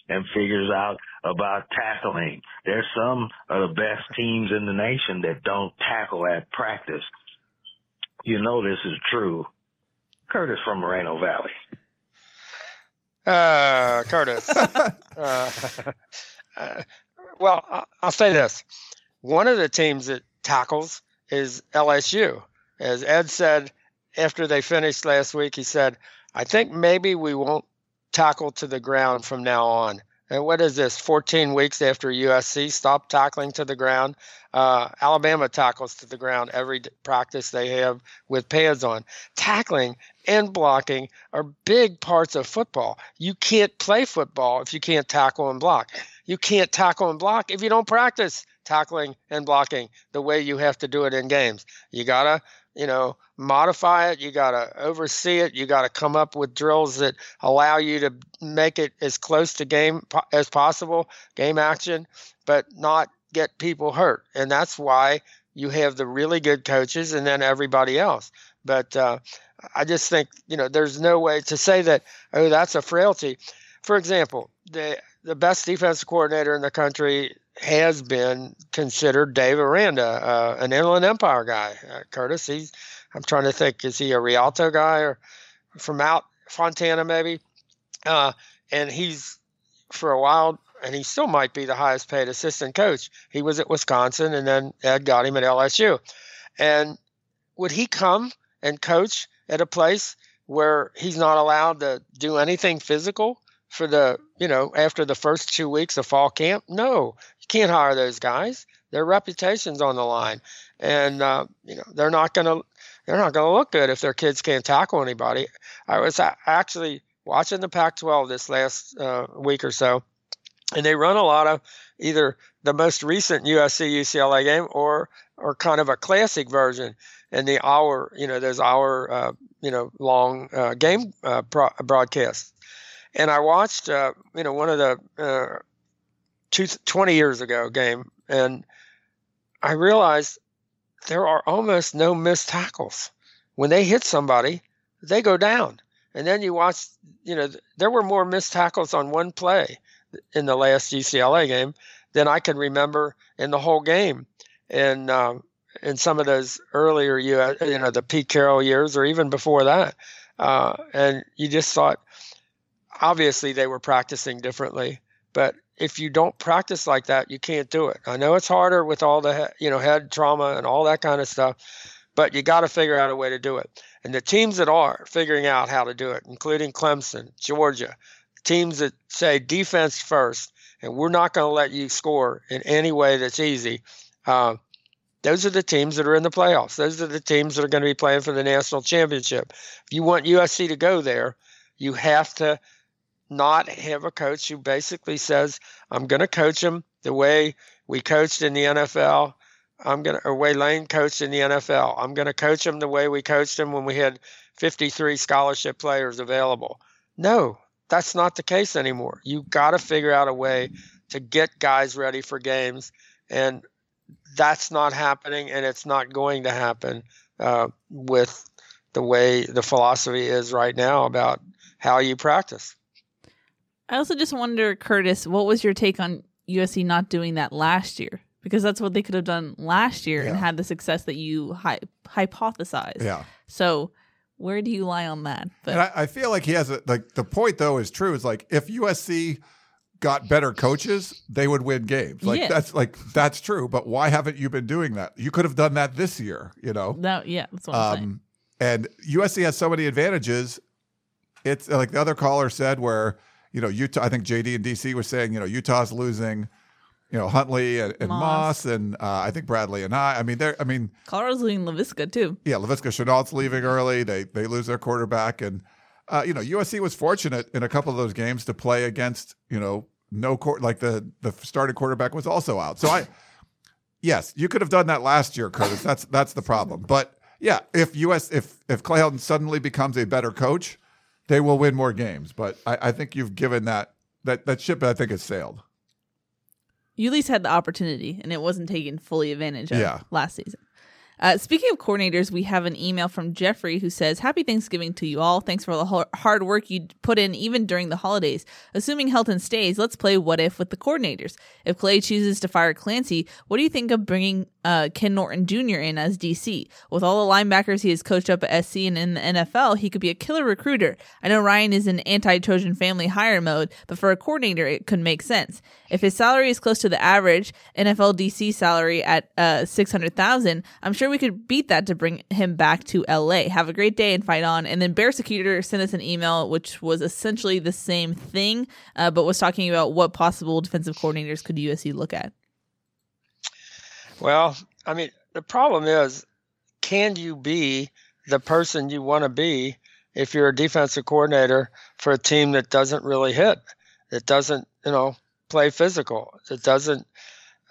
and figures out about tackling. There's some of the best teams in the nation that don't tackle at practice. You know this is true. Curtis from Moreno Valley. Uh, Curtis. *laughs* uh, *laughs* uh, well, I'll say this: one of the teams that tackles is LSU. As Ed said after they finished last week, he said, "I think maybe we won't tackle to the ground from now on." And what is this? 14 weeks after USC stopped tackling to the ground, uh, Alabama tackles to the ground every practice they have with pads on. Tackling and blocking are big parts of football. You can't play football if you can't tackle and block you can't tackle and block if you don't practice tackling and blocking the way you have to do it in games. You gotta, you know, modify it. You gotta oversee it. You gotta come up with drills that allow you to make it as close to game as possible, game action, but not get people hurt. And that's why you have the really good coaches and then everybody else. But uh, I just think you know there's no way to say that oh that's a frailty. For example, the the best defensive coordinator in the country has been considered Dave Aranda, uh, an Inland Empire guy. Uh, Curtis, he's I'm trying to think, is he a Rialto guy or from out Fontana maybe? Uh, and he's for a while, and he still might be the highest paid assistant coach. He was at Wisconsin, and then Ed got him at LSU. And would he come and coach at a place where he's not allowed to do anything physical? For the you know after the first two weeks of fall camp? No. You can't hire those guys. Their reputation's on the line. And uh, you know they're not going to they're not going to look good if their kids can't tackle anybody. I was actually watching the pac 12 this last uh, week or so and they run a lot of either the most recent usc ucla game or or kind of a classic version. And the hour you know those hour uh, you know long uh, game uh, pro- broadcasts and I watched, uh, you know, one of the uh, two, 20 years ago game, and I realized there are almost no missed tackles. when they hit somebody, they go down. And then you watch, you know, there were more missed tackles on one play in the last UCLA game than I can remember in the whole game. And um, in some of those earlier, you know, the Pete Carroll years or even before that. Uh, and you just thought, obviously, they were practicing differently. But if you don't practice like that, you can't do it. I know it's harder with all the you know head trauma and all that kind of stuff, but you got to figure out a way to do it. And the teams that are figuring out how to do it, including Clemson, Georgia, teams that say defense first, and we're not going to let you score in any way that's easy. Uh, those are the teams that are in the playoffs. Those are the teams that are going to be playing for the national championship. If you want USC to go there, you have to not have a coach who basically says, I'm going to coach them the way we coached in the NFL. I'm going to, or way Lane coached in the NFL. I'm going to coach them the way we coached them when we had 53 scholarship players available. No, that's not the case anymore. You got to figure out a way to get guys ready for games. And that's not happening and it's not going to happen uh, with the way the philosophy is right now about how you practice. I also just wonder, Curtis, what was your take on USC not doing that last year? Because that's what they could have done last year Yeah. and had the success that you hy- hypothesized. Yeah. So, where do you lie on that? But And I, I feel like he has a like the point though is true. Is like if USC got better coaches, they would win games. Like Yeah. that's like that's true. But why haven't you been doing that? You could have done that this year. You know. that, yeah, that's what I'm saying. Um, and USC has so many advantages. It's like the other caller said, where you know Utah. I think JD and DC was saying, you know, Utah's losing, you know, Huntley and, and Moss. Moss, and uh, I think Bradley and I. I mean, they're. I mean, Colorado's leading Laviska too. yeah, Laviska Shenault's leaving early. They they lose their quarterback, and uh, you know USC was fortunate in a couple of those games to play against you know no court like the the starting quarterback was also out. So I, yes, you could have done that last year, Curtis. That's that's the problem. But yeah, if US if if Clay Helton suddenly becomes a better coach, they will win more games. But I, I think you've given that that that ship. I think has sailed. You at least had the opportunity, and it wasn't taken fully advantage of Yeah. last season. Uh, speaking of coordinators, we have an email from Jeffrey who says, Happy Thanksgiving to you all. Thanks for all the hard work you put in even during the holidays. Assuming Helton stays, let's play What If with the coordinators. If Clay chooses to fire Clancy, what do you think of bringing uh, Ken Norton Jr. in as DC? With all the linebackers he has coached up at SC and in the NFL, he could be a killer recruiter. I know Ryan is in anti Trojan family hire mode, but for a coordinator, it could make sense. If his salary is close to the average NFL DC salary at uh, six hundred thousand, I'm sure we could beat that to bring him back to LA. Have a great day and fight on. And then Bear Secutor sent us an email, which was essentially the same thing, uh, but was talking about what possible defensive coordinators could USC look at. Well, I mean, the problem is, can you be the person you want to be if you're a defensive coordinator for a team that doesn't really hit, that doesn't, you know, play physical, that doesn't,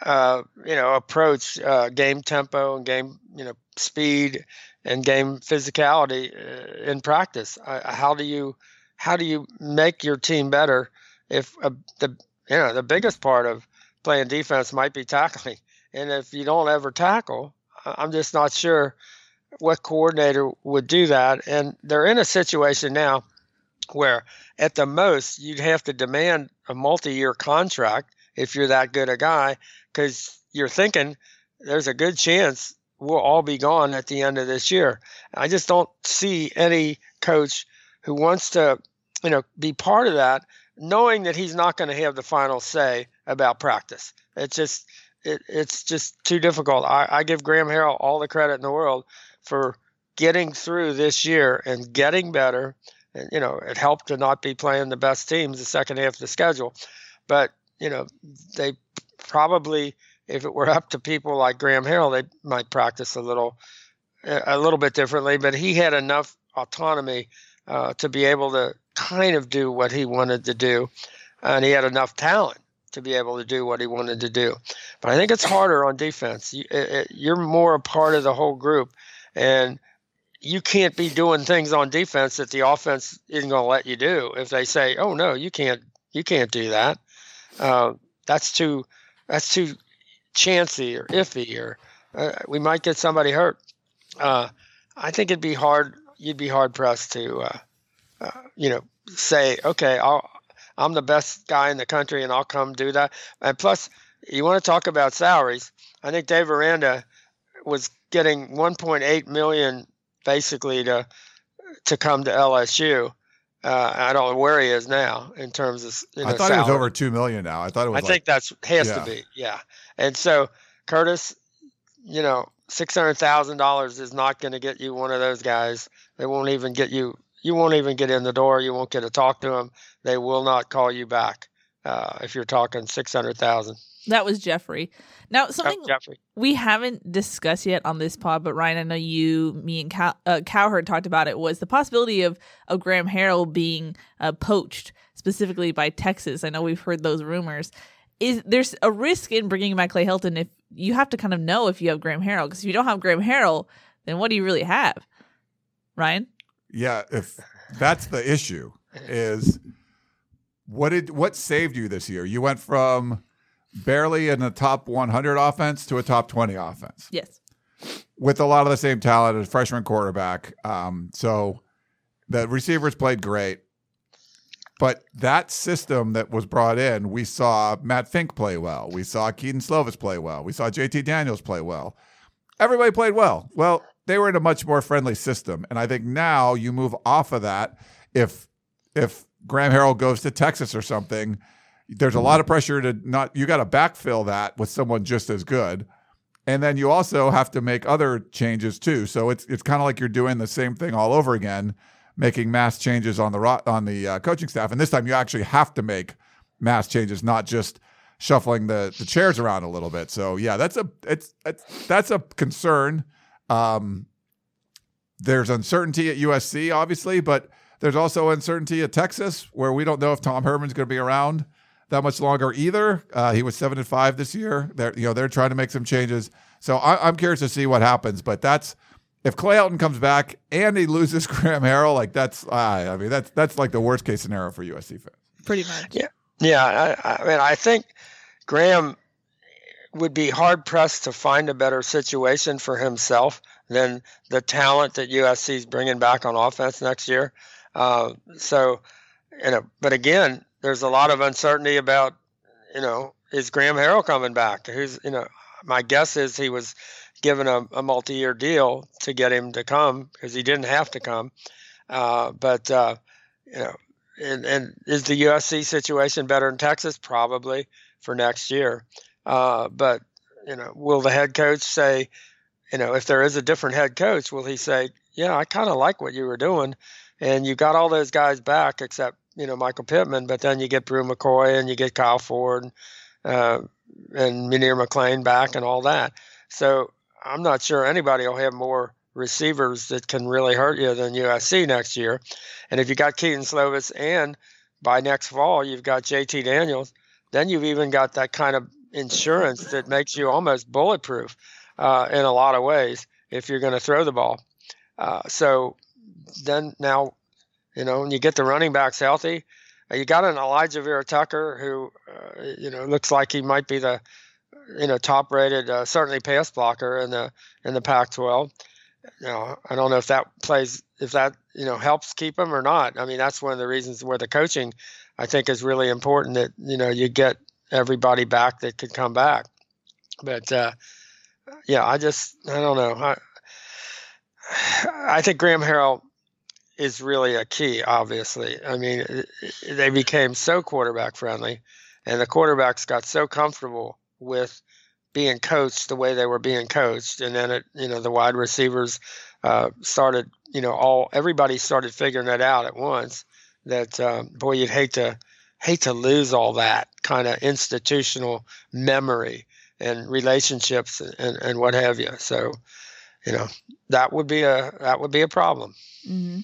uh, you know, approach uh, game tempo and game, you know, speed and game physicality uh, in practice? Uh, how do you, how do you make your team better if uh, the, you know, the biggest part of playing defense might be tackling. And if you don't ever tackle, I'm just not sure what coordinator would do that. And they're in a situation now where, at the most, you'd have to demand a multi year contract if you're that good a guy, because you're thinking there's a good chance we'll all be gone at the end of this year. I just don't see any coach who wants to, you know, be part of that, knowing that he's not going to have the final say about practice. It's just it, it's just too difficult. I, I give Graham Harrell all the credit in the world for getting through this year and getting better. And you know, it helped to not be playing the best teams the second half of the schedule, but you know, they probably, if it were up to people like Graham Harrell, they might practice a little, a little bit differently. But he had enough autonomy uh, to be able to kind of do what he wanted to do, and he had enough talent to be able to do what he wanted to do. But I think it's harder on defense. You, it, you're more a part of the whole group, and you can't be doing things on defense that the offense isn't going to let you do. If they say, "Oh no, you can't, you can't do that," uh, that's too, that's too chancy or iffy, or uh, we might get somebody hurt. Uh, I think it'd be hard. You'd be hard pressed to, uh, uh, you know, say, okay, I'll, I'm the best guy in the country, and I'll come do that. And plus, you want to talk about salaries? I think Dave Aranda was getting 1.8 million basically to to come to LSU. Uh, I don't know where he is now in terms of. You know, I thought salary. it was over two million now. I thought it was. I like, think that's has Yeah. to be, yeah. And so Curtis, you know, six hundred thousand dollars is not going to get you one of those guys. They won't even get you. You won't even get in the door. You won't get to talk to them. They will not call you back uh, if you're talking six hundred thousand. That was Jeffrey. Now, something Jeffrey. we haven't discussed yet on this pod, but Ryan, I know you, me, and Cow- uh, Cowherd talked about it. Was the possibility of of Graham Harrell being uh, poached specifically by Texas? I know we've heard those rumors. Is there's a risk in bringing back Clay Helton if you have to kind of know if you have Graham Harrell because if you don't have Graham Harrell, then what do you really have, Ryan? Yeah, if that's the issue, is what did what saved you this year? You went from barely in the top 100 offense to a top 20 offense Yes. with a lot of the same talent as freshman quarterback. Um, so the receivers played great. But that system that was brought in, we saw Matt Fink play well. We saw Kedon Slovis play well. We saw JT Daniels play well. Everybody played well. Well, they were in a much more friendly system. And I think now you move off of that. If if Graham Harrell goes to Texas or something, there's a lot of pressure to not you got to backfill that with someone just as good. And then you also have to make other changes too. So it's it's kind of like you're doing the same thing all over again, making mass changes on the ro- on the uh, coaching staff. And this time you actually have to make mass changes, not just shuffling the the chairs around a little bit. So yeah, that's a it's, it's that's a concern. Um, there's uncertainty at USC, obviously, but there's also uncertainty at Texas, where we don't know if Tom Herman's going to be around that much longer either. Uh, he was seven and five this year. They're you know they're trying to make some changes. So I, I'm curious to see what happens. But that's if Clay Helton comes back and he loses *laughs* Graham Harrell, like that's uh, I mean that's that's like the worst case scenario for USC fans. Pretty much. Yeah, yeah. I, I mean, I think Graham would be hard pressed to find a better situation for himself than the talent that USC is bringing back on offense next year. Uh, so, you know, but again, there's a lot of uncertainty about, you know, is Graham Harrell coming back? Who's, you know, my guess is he was given a, a multi-year deal to get him to come because he didn't have to come. Uh, but uh, you know, and, and is the USC situation better in Texas? Probably for next year. Uh, but you know, will the head coach say, you know, if there is a different head coach, will he say, yeah, I kind of like what you were doing, and you got all those guys back except you know Michael Pittman, but then you get Bru McCoy and you get Kyle Ford uh, and Munir McClain back and all that. So I'm not sure anybody will have more receivers that can really hurt you than USC next year. And if you got Kedon Slovis and by next fall you've got JT Daniels, then you've even got that kind of insurance that makes you almost bulletproof uh, in a lot of ways if you're going to throw the ball. Uh, so then now, you know, when you get the running backs healthy, uh, you got an Alijah Vera Tucker who, uh, you know, looks like he might be the, you know, top rated, uh, certainly pass blocker in the in the Pac-12. You know, I don't know if that plays, if that you know helps keep him or not. I mean, that's one of the reasons where the coaching, I think, is really important. That you know you get everybody back that could come back. But uh, yeah, I just I don't know. I *sighs* I think Graham Harrell is really a key. Obviously, I mean they became so quarterback friendly, and the quarterbacks got so comfortable with being coached the way they were being coached, and then it you know the wide receivers uh, started you know all everybody started figuring it out at once. That um, boy, you'd hate to hate to lose all that kind of institutional memory and relationships and, and what have you. So, you know, that would be a that would be a problem. hmm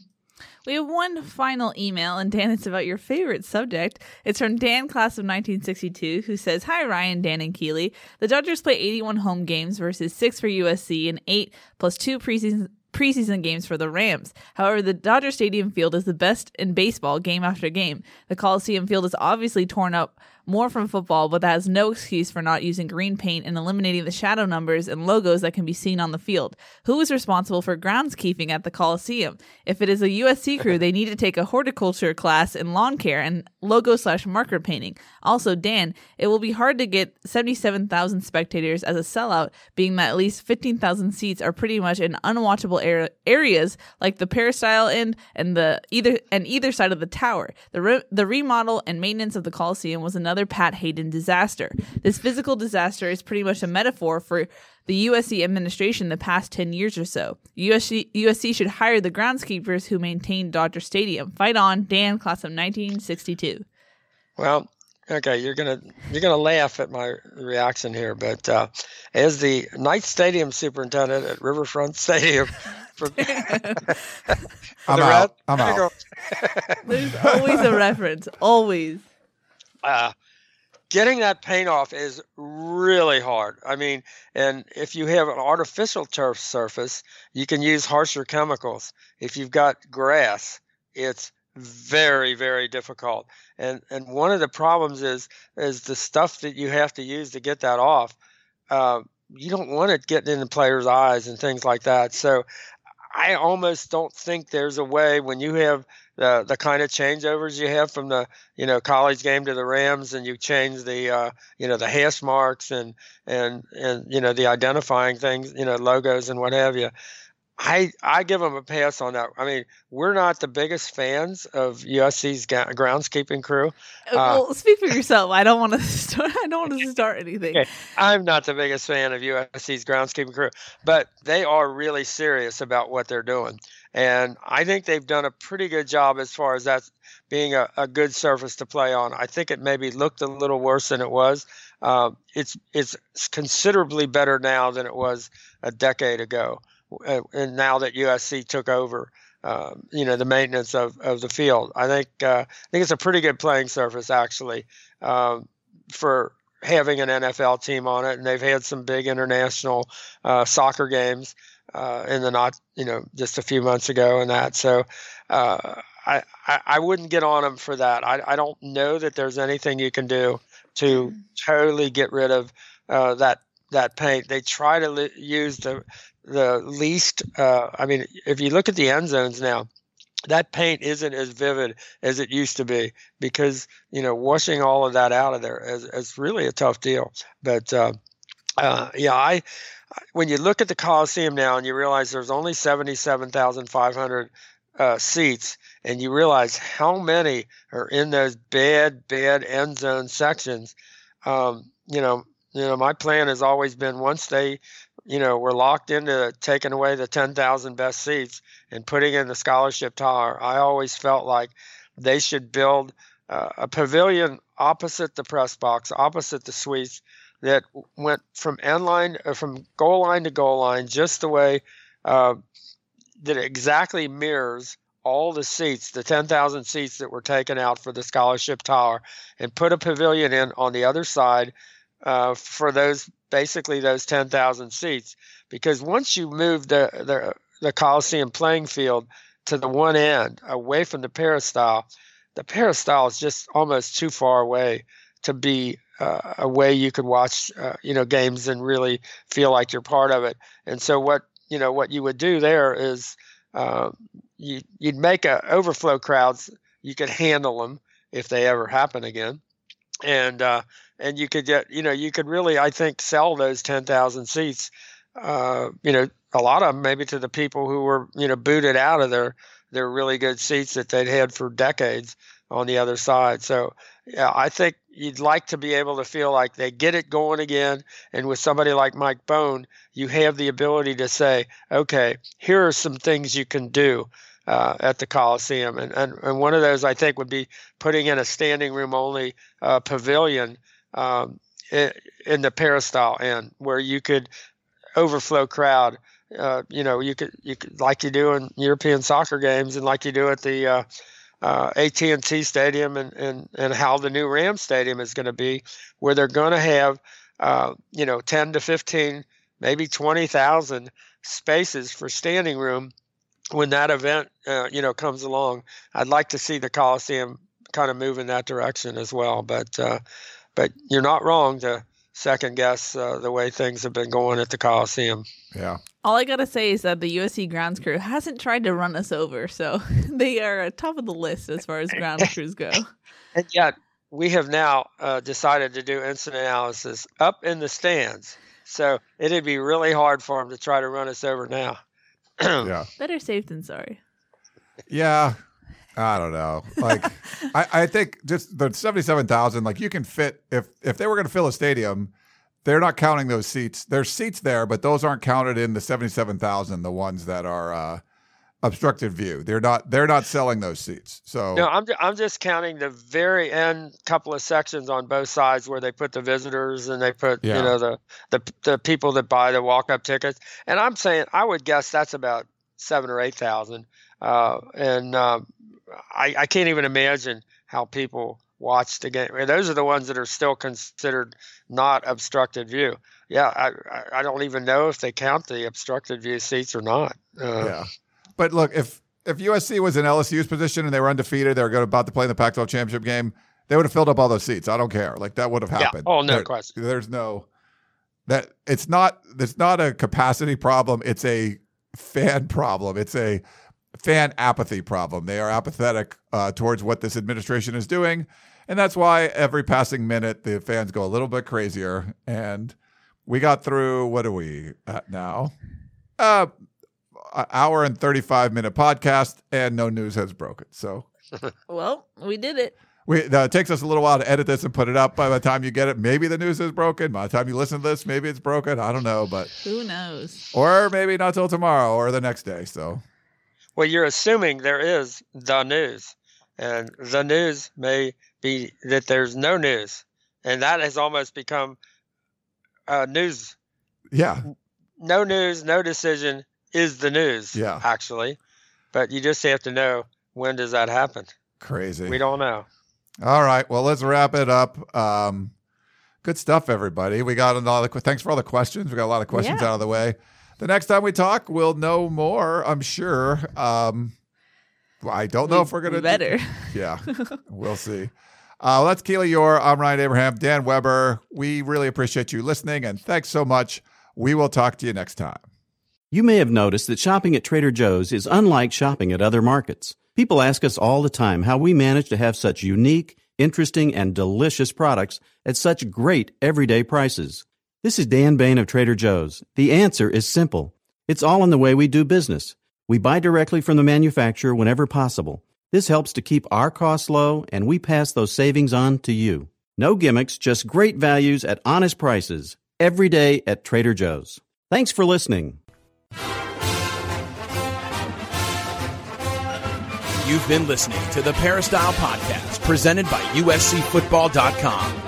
We have one final email, and Dan, it's about your favorite subject. It's from Dan, class of 1962, who says, Hi, Ryan, Dan, and Keeley. The Dodgers play 81 home games versus six for USC and eight plus two preseason. Preseason games for the Rams. However, the Dodger Stadium field is the best in baseball game after game. The Coliseum field is obviously torn up more from football, but that has no excuse for not using green paint and eliminating the shadow numbers and logos that can be seen on the field. Who is responsible for groundskeeping at the Coliseum? If it is a USC *laughs* crew, they need to take a horticulture class in lawn care and logo slash marker painting. Also, Dan, it will be hard to get 77,000 spectators as a sellout, being that at least 15,000 seats are pretty much in unwatchable er- areas like the peristyle end and the either and either side of the tower. The re- the remodel and maintenance of the Coliseum was another Pat Haden disaster. This physical disaster is pretty much a metaphor for the USC administration the past 10 years or so. USC, USC should hire the groundskeepers who maintain Dodger Stadium. Fight on, Dan, class of 1962. Well, okay, you're gonna you're gonna laugh at my reaction here, but uh, as the Knight Stadium superintendent at Riverfront Stadium, *laughs* for, I'm out. Red- I'm out. There's always a reference. Always. uh, getting that paint off is really hard. I mean, and if you have an artificial turf surface, you can use harsher chemicals. If you've got grass, it's very very difficult. And and one of the problems is is the stuff that you have to use to get that off. Uh, you don't want it getting in the players' eyes and things like that. So I almost don't think there's a way when you have the the kind of changeovers you have from the you know college game to the Rams, and you change the uh, you know the hash marks and and and you know the identifying things, you know logos and what have you. I I give them a pass on that. I mean, we're not the biggest fans of USC's ga- groundskeeping crew. Uh, well, speak for *laughs* yourself. I don't want to *laughs* start. I don't want to start anything. Okay. I'm not the biggest fan of USC's groundskeeping crew, but they are really serious about what they're doing. And I think they've done a pretty good job as far as that being a, a good surface to play on. I think it maybe looked a little worse than it was. Uh, it's it's considerably better now than it was a decade ago. Uh, and now that USC took over, um, you know, the maintenance of, of the field, I think uh, I think it's a pretty good playing surface actually um, for having an NFL team on it, and they've had some big international uh, soccer games uh, in the not, you know, just a few months ago, and that. So uh, I, I, I wouldn't get on them for that. I I don't know that there's anything you can do to totally get rid of uh, that that paint. They try to li- use the the least. Uh, I mean, if you look at the end zones now, that paint isn't as vivid as it used to be because you know washing all of that out of there is, is really a tough deal. But uh, uh, yeah, I when you look at the Coliseum now and you realize there's only seventy-seven thousand five hundred uh, seats, and you realize how many are in those bad, bad end zone sections. Um, you know, you know, my plan has always been once they, you know, were locked into taking away the ten thousand best seats and putting in the scholarship tower. I always felt like they should build uh, a pavilion opposite the press box, opposite the suites, that went from end line, or from goal line to goal line, just the way uh, that exactly mirrors all the seats, the 10,000 seats that were taken out for the scholarship tower, and put a pavilion in on the other side uh, for those basically those 10,000 seats. Because once you move the, the the Coliseum playing field to the one end, away from the peristyle, the peristyle is just almost too far away to be uh, a way you could watch, uh, you know, games and really feel like you're part of it. And so what you know what you would do there is uh, you you'd make a overflow crowds. You could handle them if they ever happen again, and uh, and you could get you know you could really I think sell those ten thousand seats. Uh, you know, a lot of them maybe to the people who were you know booted out of their their really good seats that they'd had for decades on the other side. So yeah, I think you'd like to be able to feel like they get it going again. And with somebody like Mike Bohn, you have the ability to say, okay, here are some things you can do. Uh, at the Coliseum, and, and and one of those I think would be putting in a standing room only uh, pavilion um, in, the peristyle end, where you could overflow crowd. Uh, you know, you could you could like you do in European soccer games, and like you do at the uh, AT&T Stadium, and, and and how the new Ram Stadium is going to be, where they're going to have uh, you know 10 to 15, maybe 20,000 spaces for standing room when that event uh, you know comes along. I'd like to see the Coliseum kind of move in that direction as well, but. Uh, but you're not wrong to second guess uh, the way things have been going at the Coliseum. Yeah. All I gotta say is that the USC grounds crew hasn't tried to run us over, so *laughs* they are at top of the list as far as ground *laughs* crews go. And yet, we have now uh, decided to do incident analysis up in the stands. So it'd be really hard for them to try to run us over now. *clears throat* yeah. Better safe than sorry. Yeah. I don't know. Like, *laughs* I, I think just the seventy-seven thousand. Like, you can fit if if they were going to fill a stadium, they're not counting those seats. There's seats there, but those aren't counted in the seventy-seven thousand. The ones that are uh, obstructed view. They're not. They're not selling those seats. So No, I'm, ju- I'm just counting the very end couple of sections on both sides where they put the visitors and they put Yeah. you know the, the the people that buy the walk up tickets. And I'm saying I would guess that's about seven or eight thousand. Uh, and um, I, I can't even imagine how people watch the game. And those are the ones that are still considered not obstructed view. Yeah, I, I- don't even know if they count the obstructed view seats or not. Uh, yeah. But look, if if USC was in LSU's position and they were undefeated, they were going about to play in the Pac-12 championship game, they would have filled up all those seats. I don't care. Like that would have Yeah. happened. Oh, no There- question. There's no that it's not it's not a capacity problem. It's a fan problem. It's a fan apathy problem. They are apathetic uh, towards what this administration is doing, and that's why every passing minute the fans go a little bit crazier. And we got through. What are we at now? Uh, an hour and 35 minute podcast and no news has broken. So *laughs* Well, we did it. we, uh, it takes us a little while to edit this and put it up. By the time you get it, maybe the news is broken. By the time you listen to this, maybe it's broken. I don't know, but Who knows? or maybe not till tomorrow or the next day. So Well, you're assuming there is the news, and the news may be that there's no news, and that has almost become uh, news. yeah, No news, no decision is the news. Yeah. actually, but you just have to know when does that happen. crazy. We don't know. All right, well let's wrap it up. Um, good stuff, everybody. We got a lot of thanks for all the questions. We got a lot of questions Yeah. out of the way. The next time we talk, we'll know more. I'm sure. Um, I don't know We- if we're gonna we do- better. *laughs* Yeah, we'll see. Uh, well, that's Keely Eure. I'm Ryan Abraham. Dan Weber. We really appreciate you listening, and thanks so much. We will talk to you next time. You may have noticed that shopping at Trader Joe's is unlike shopping at other markets. People ask us all the time how we manage to have such unique, interesting, and delicious products at such great everyday prices. This is Dan Bain of Trader Joe's. The answer is simple. It's all in the way we do business. We buy directly from the manufacturer whenever possible. This helps to keep our costs low, and we pass those savings on to you. No gimmicks, just great values at honest prices. Every day at Trader Joe's. Thanks for listening. You've been listening to the Peristyle Podcast presented by USCFootball.com.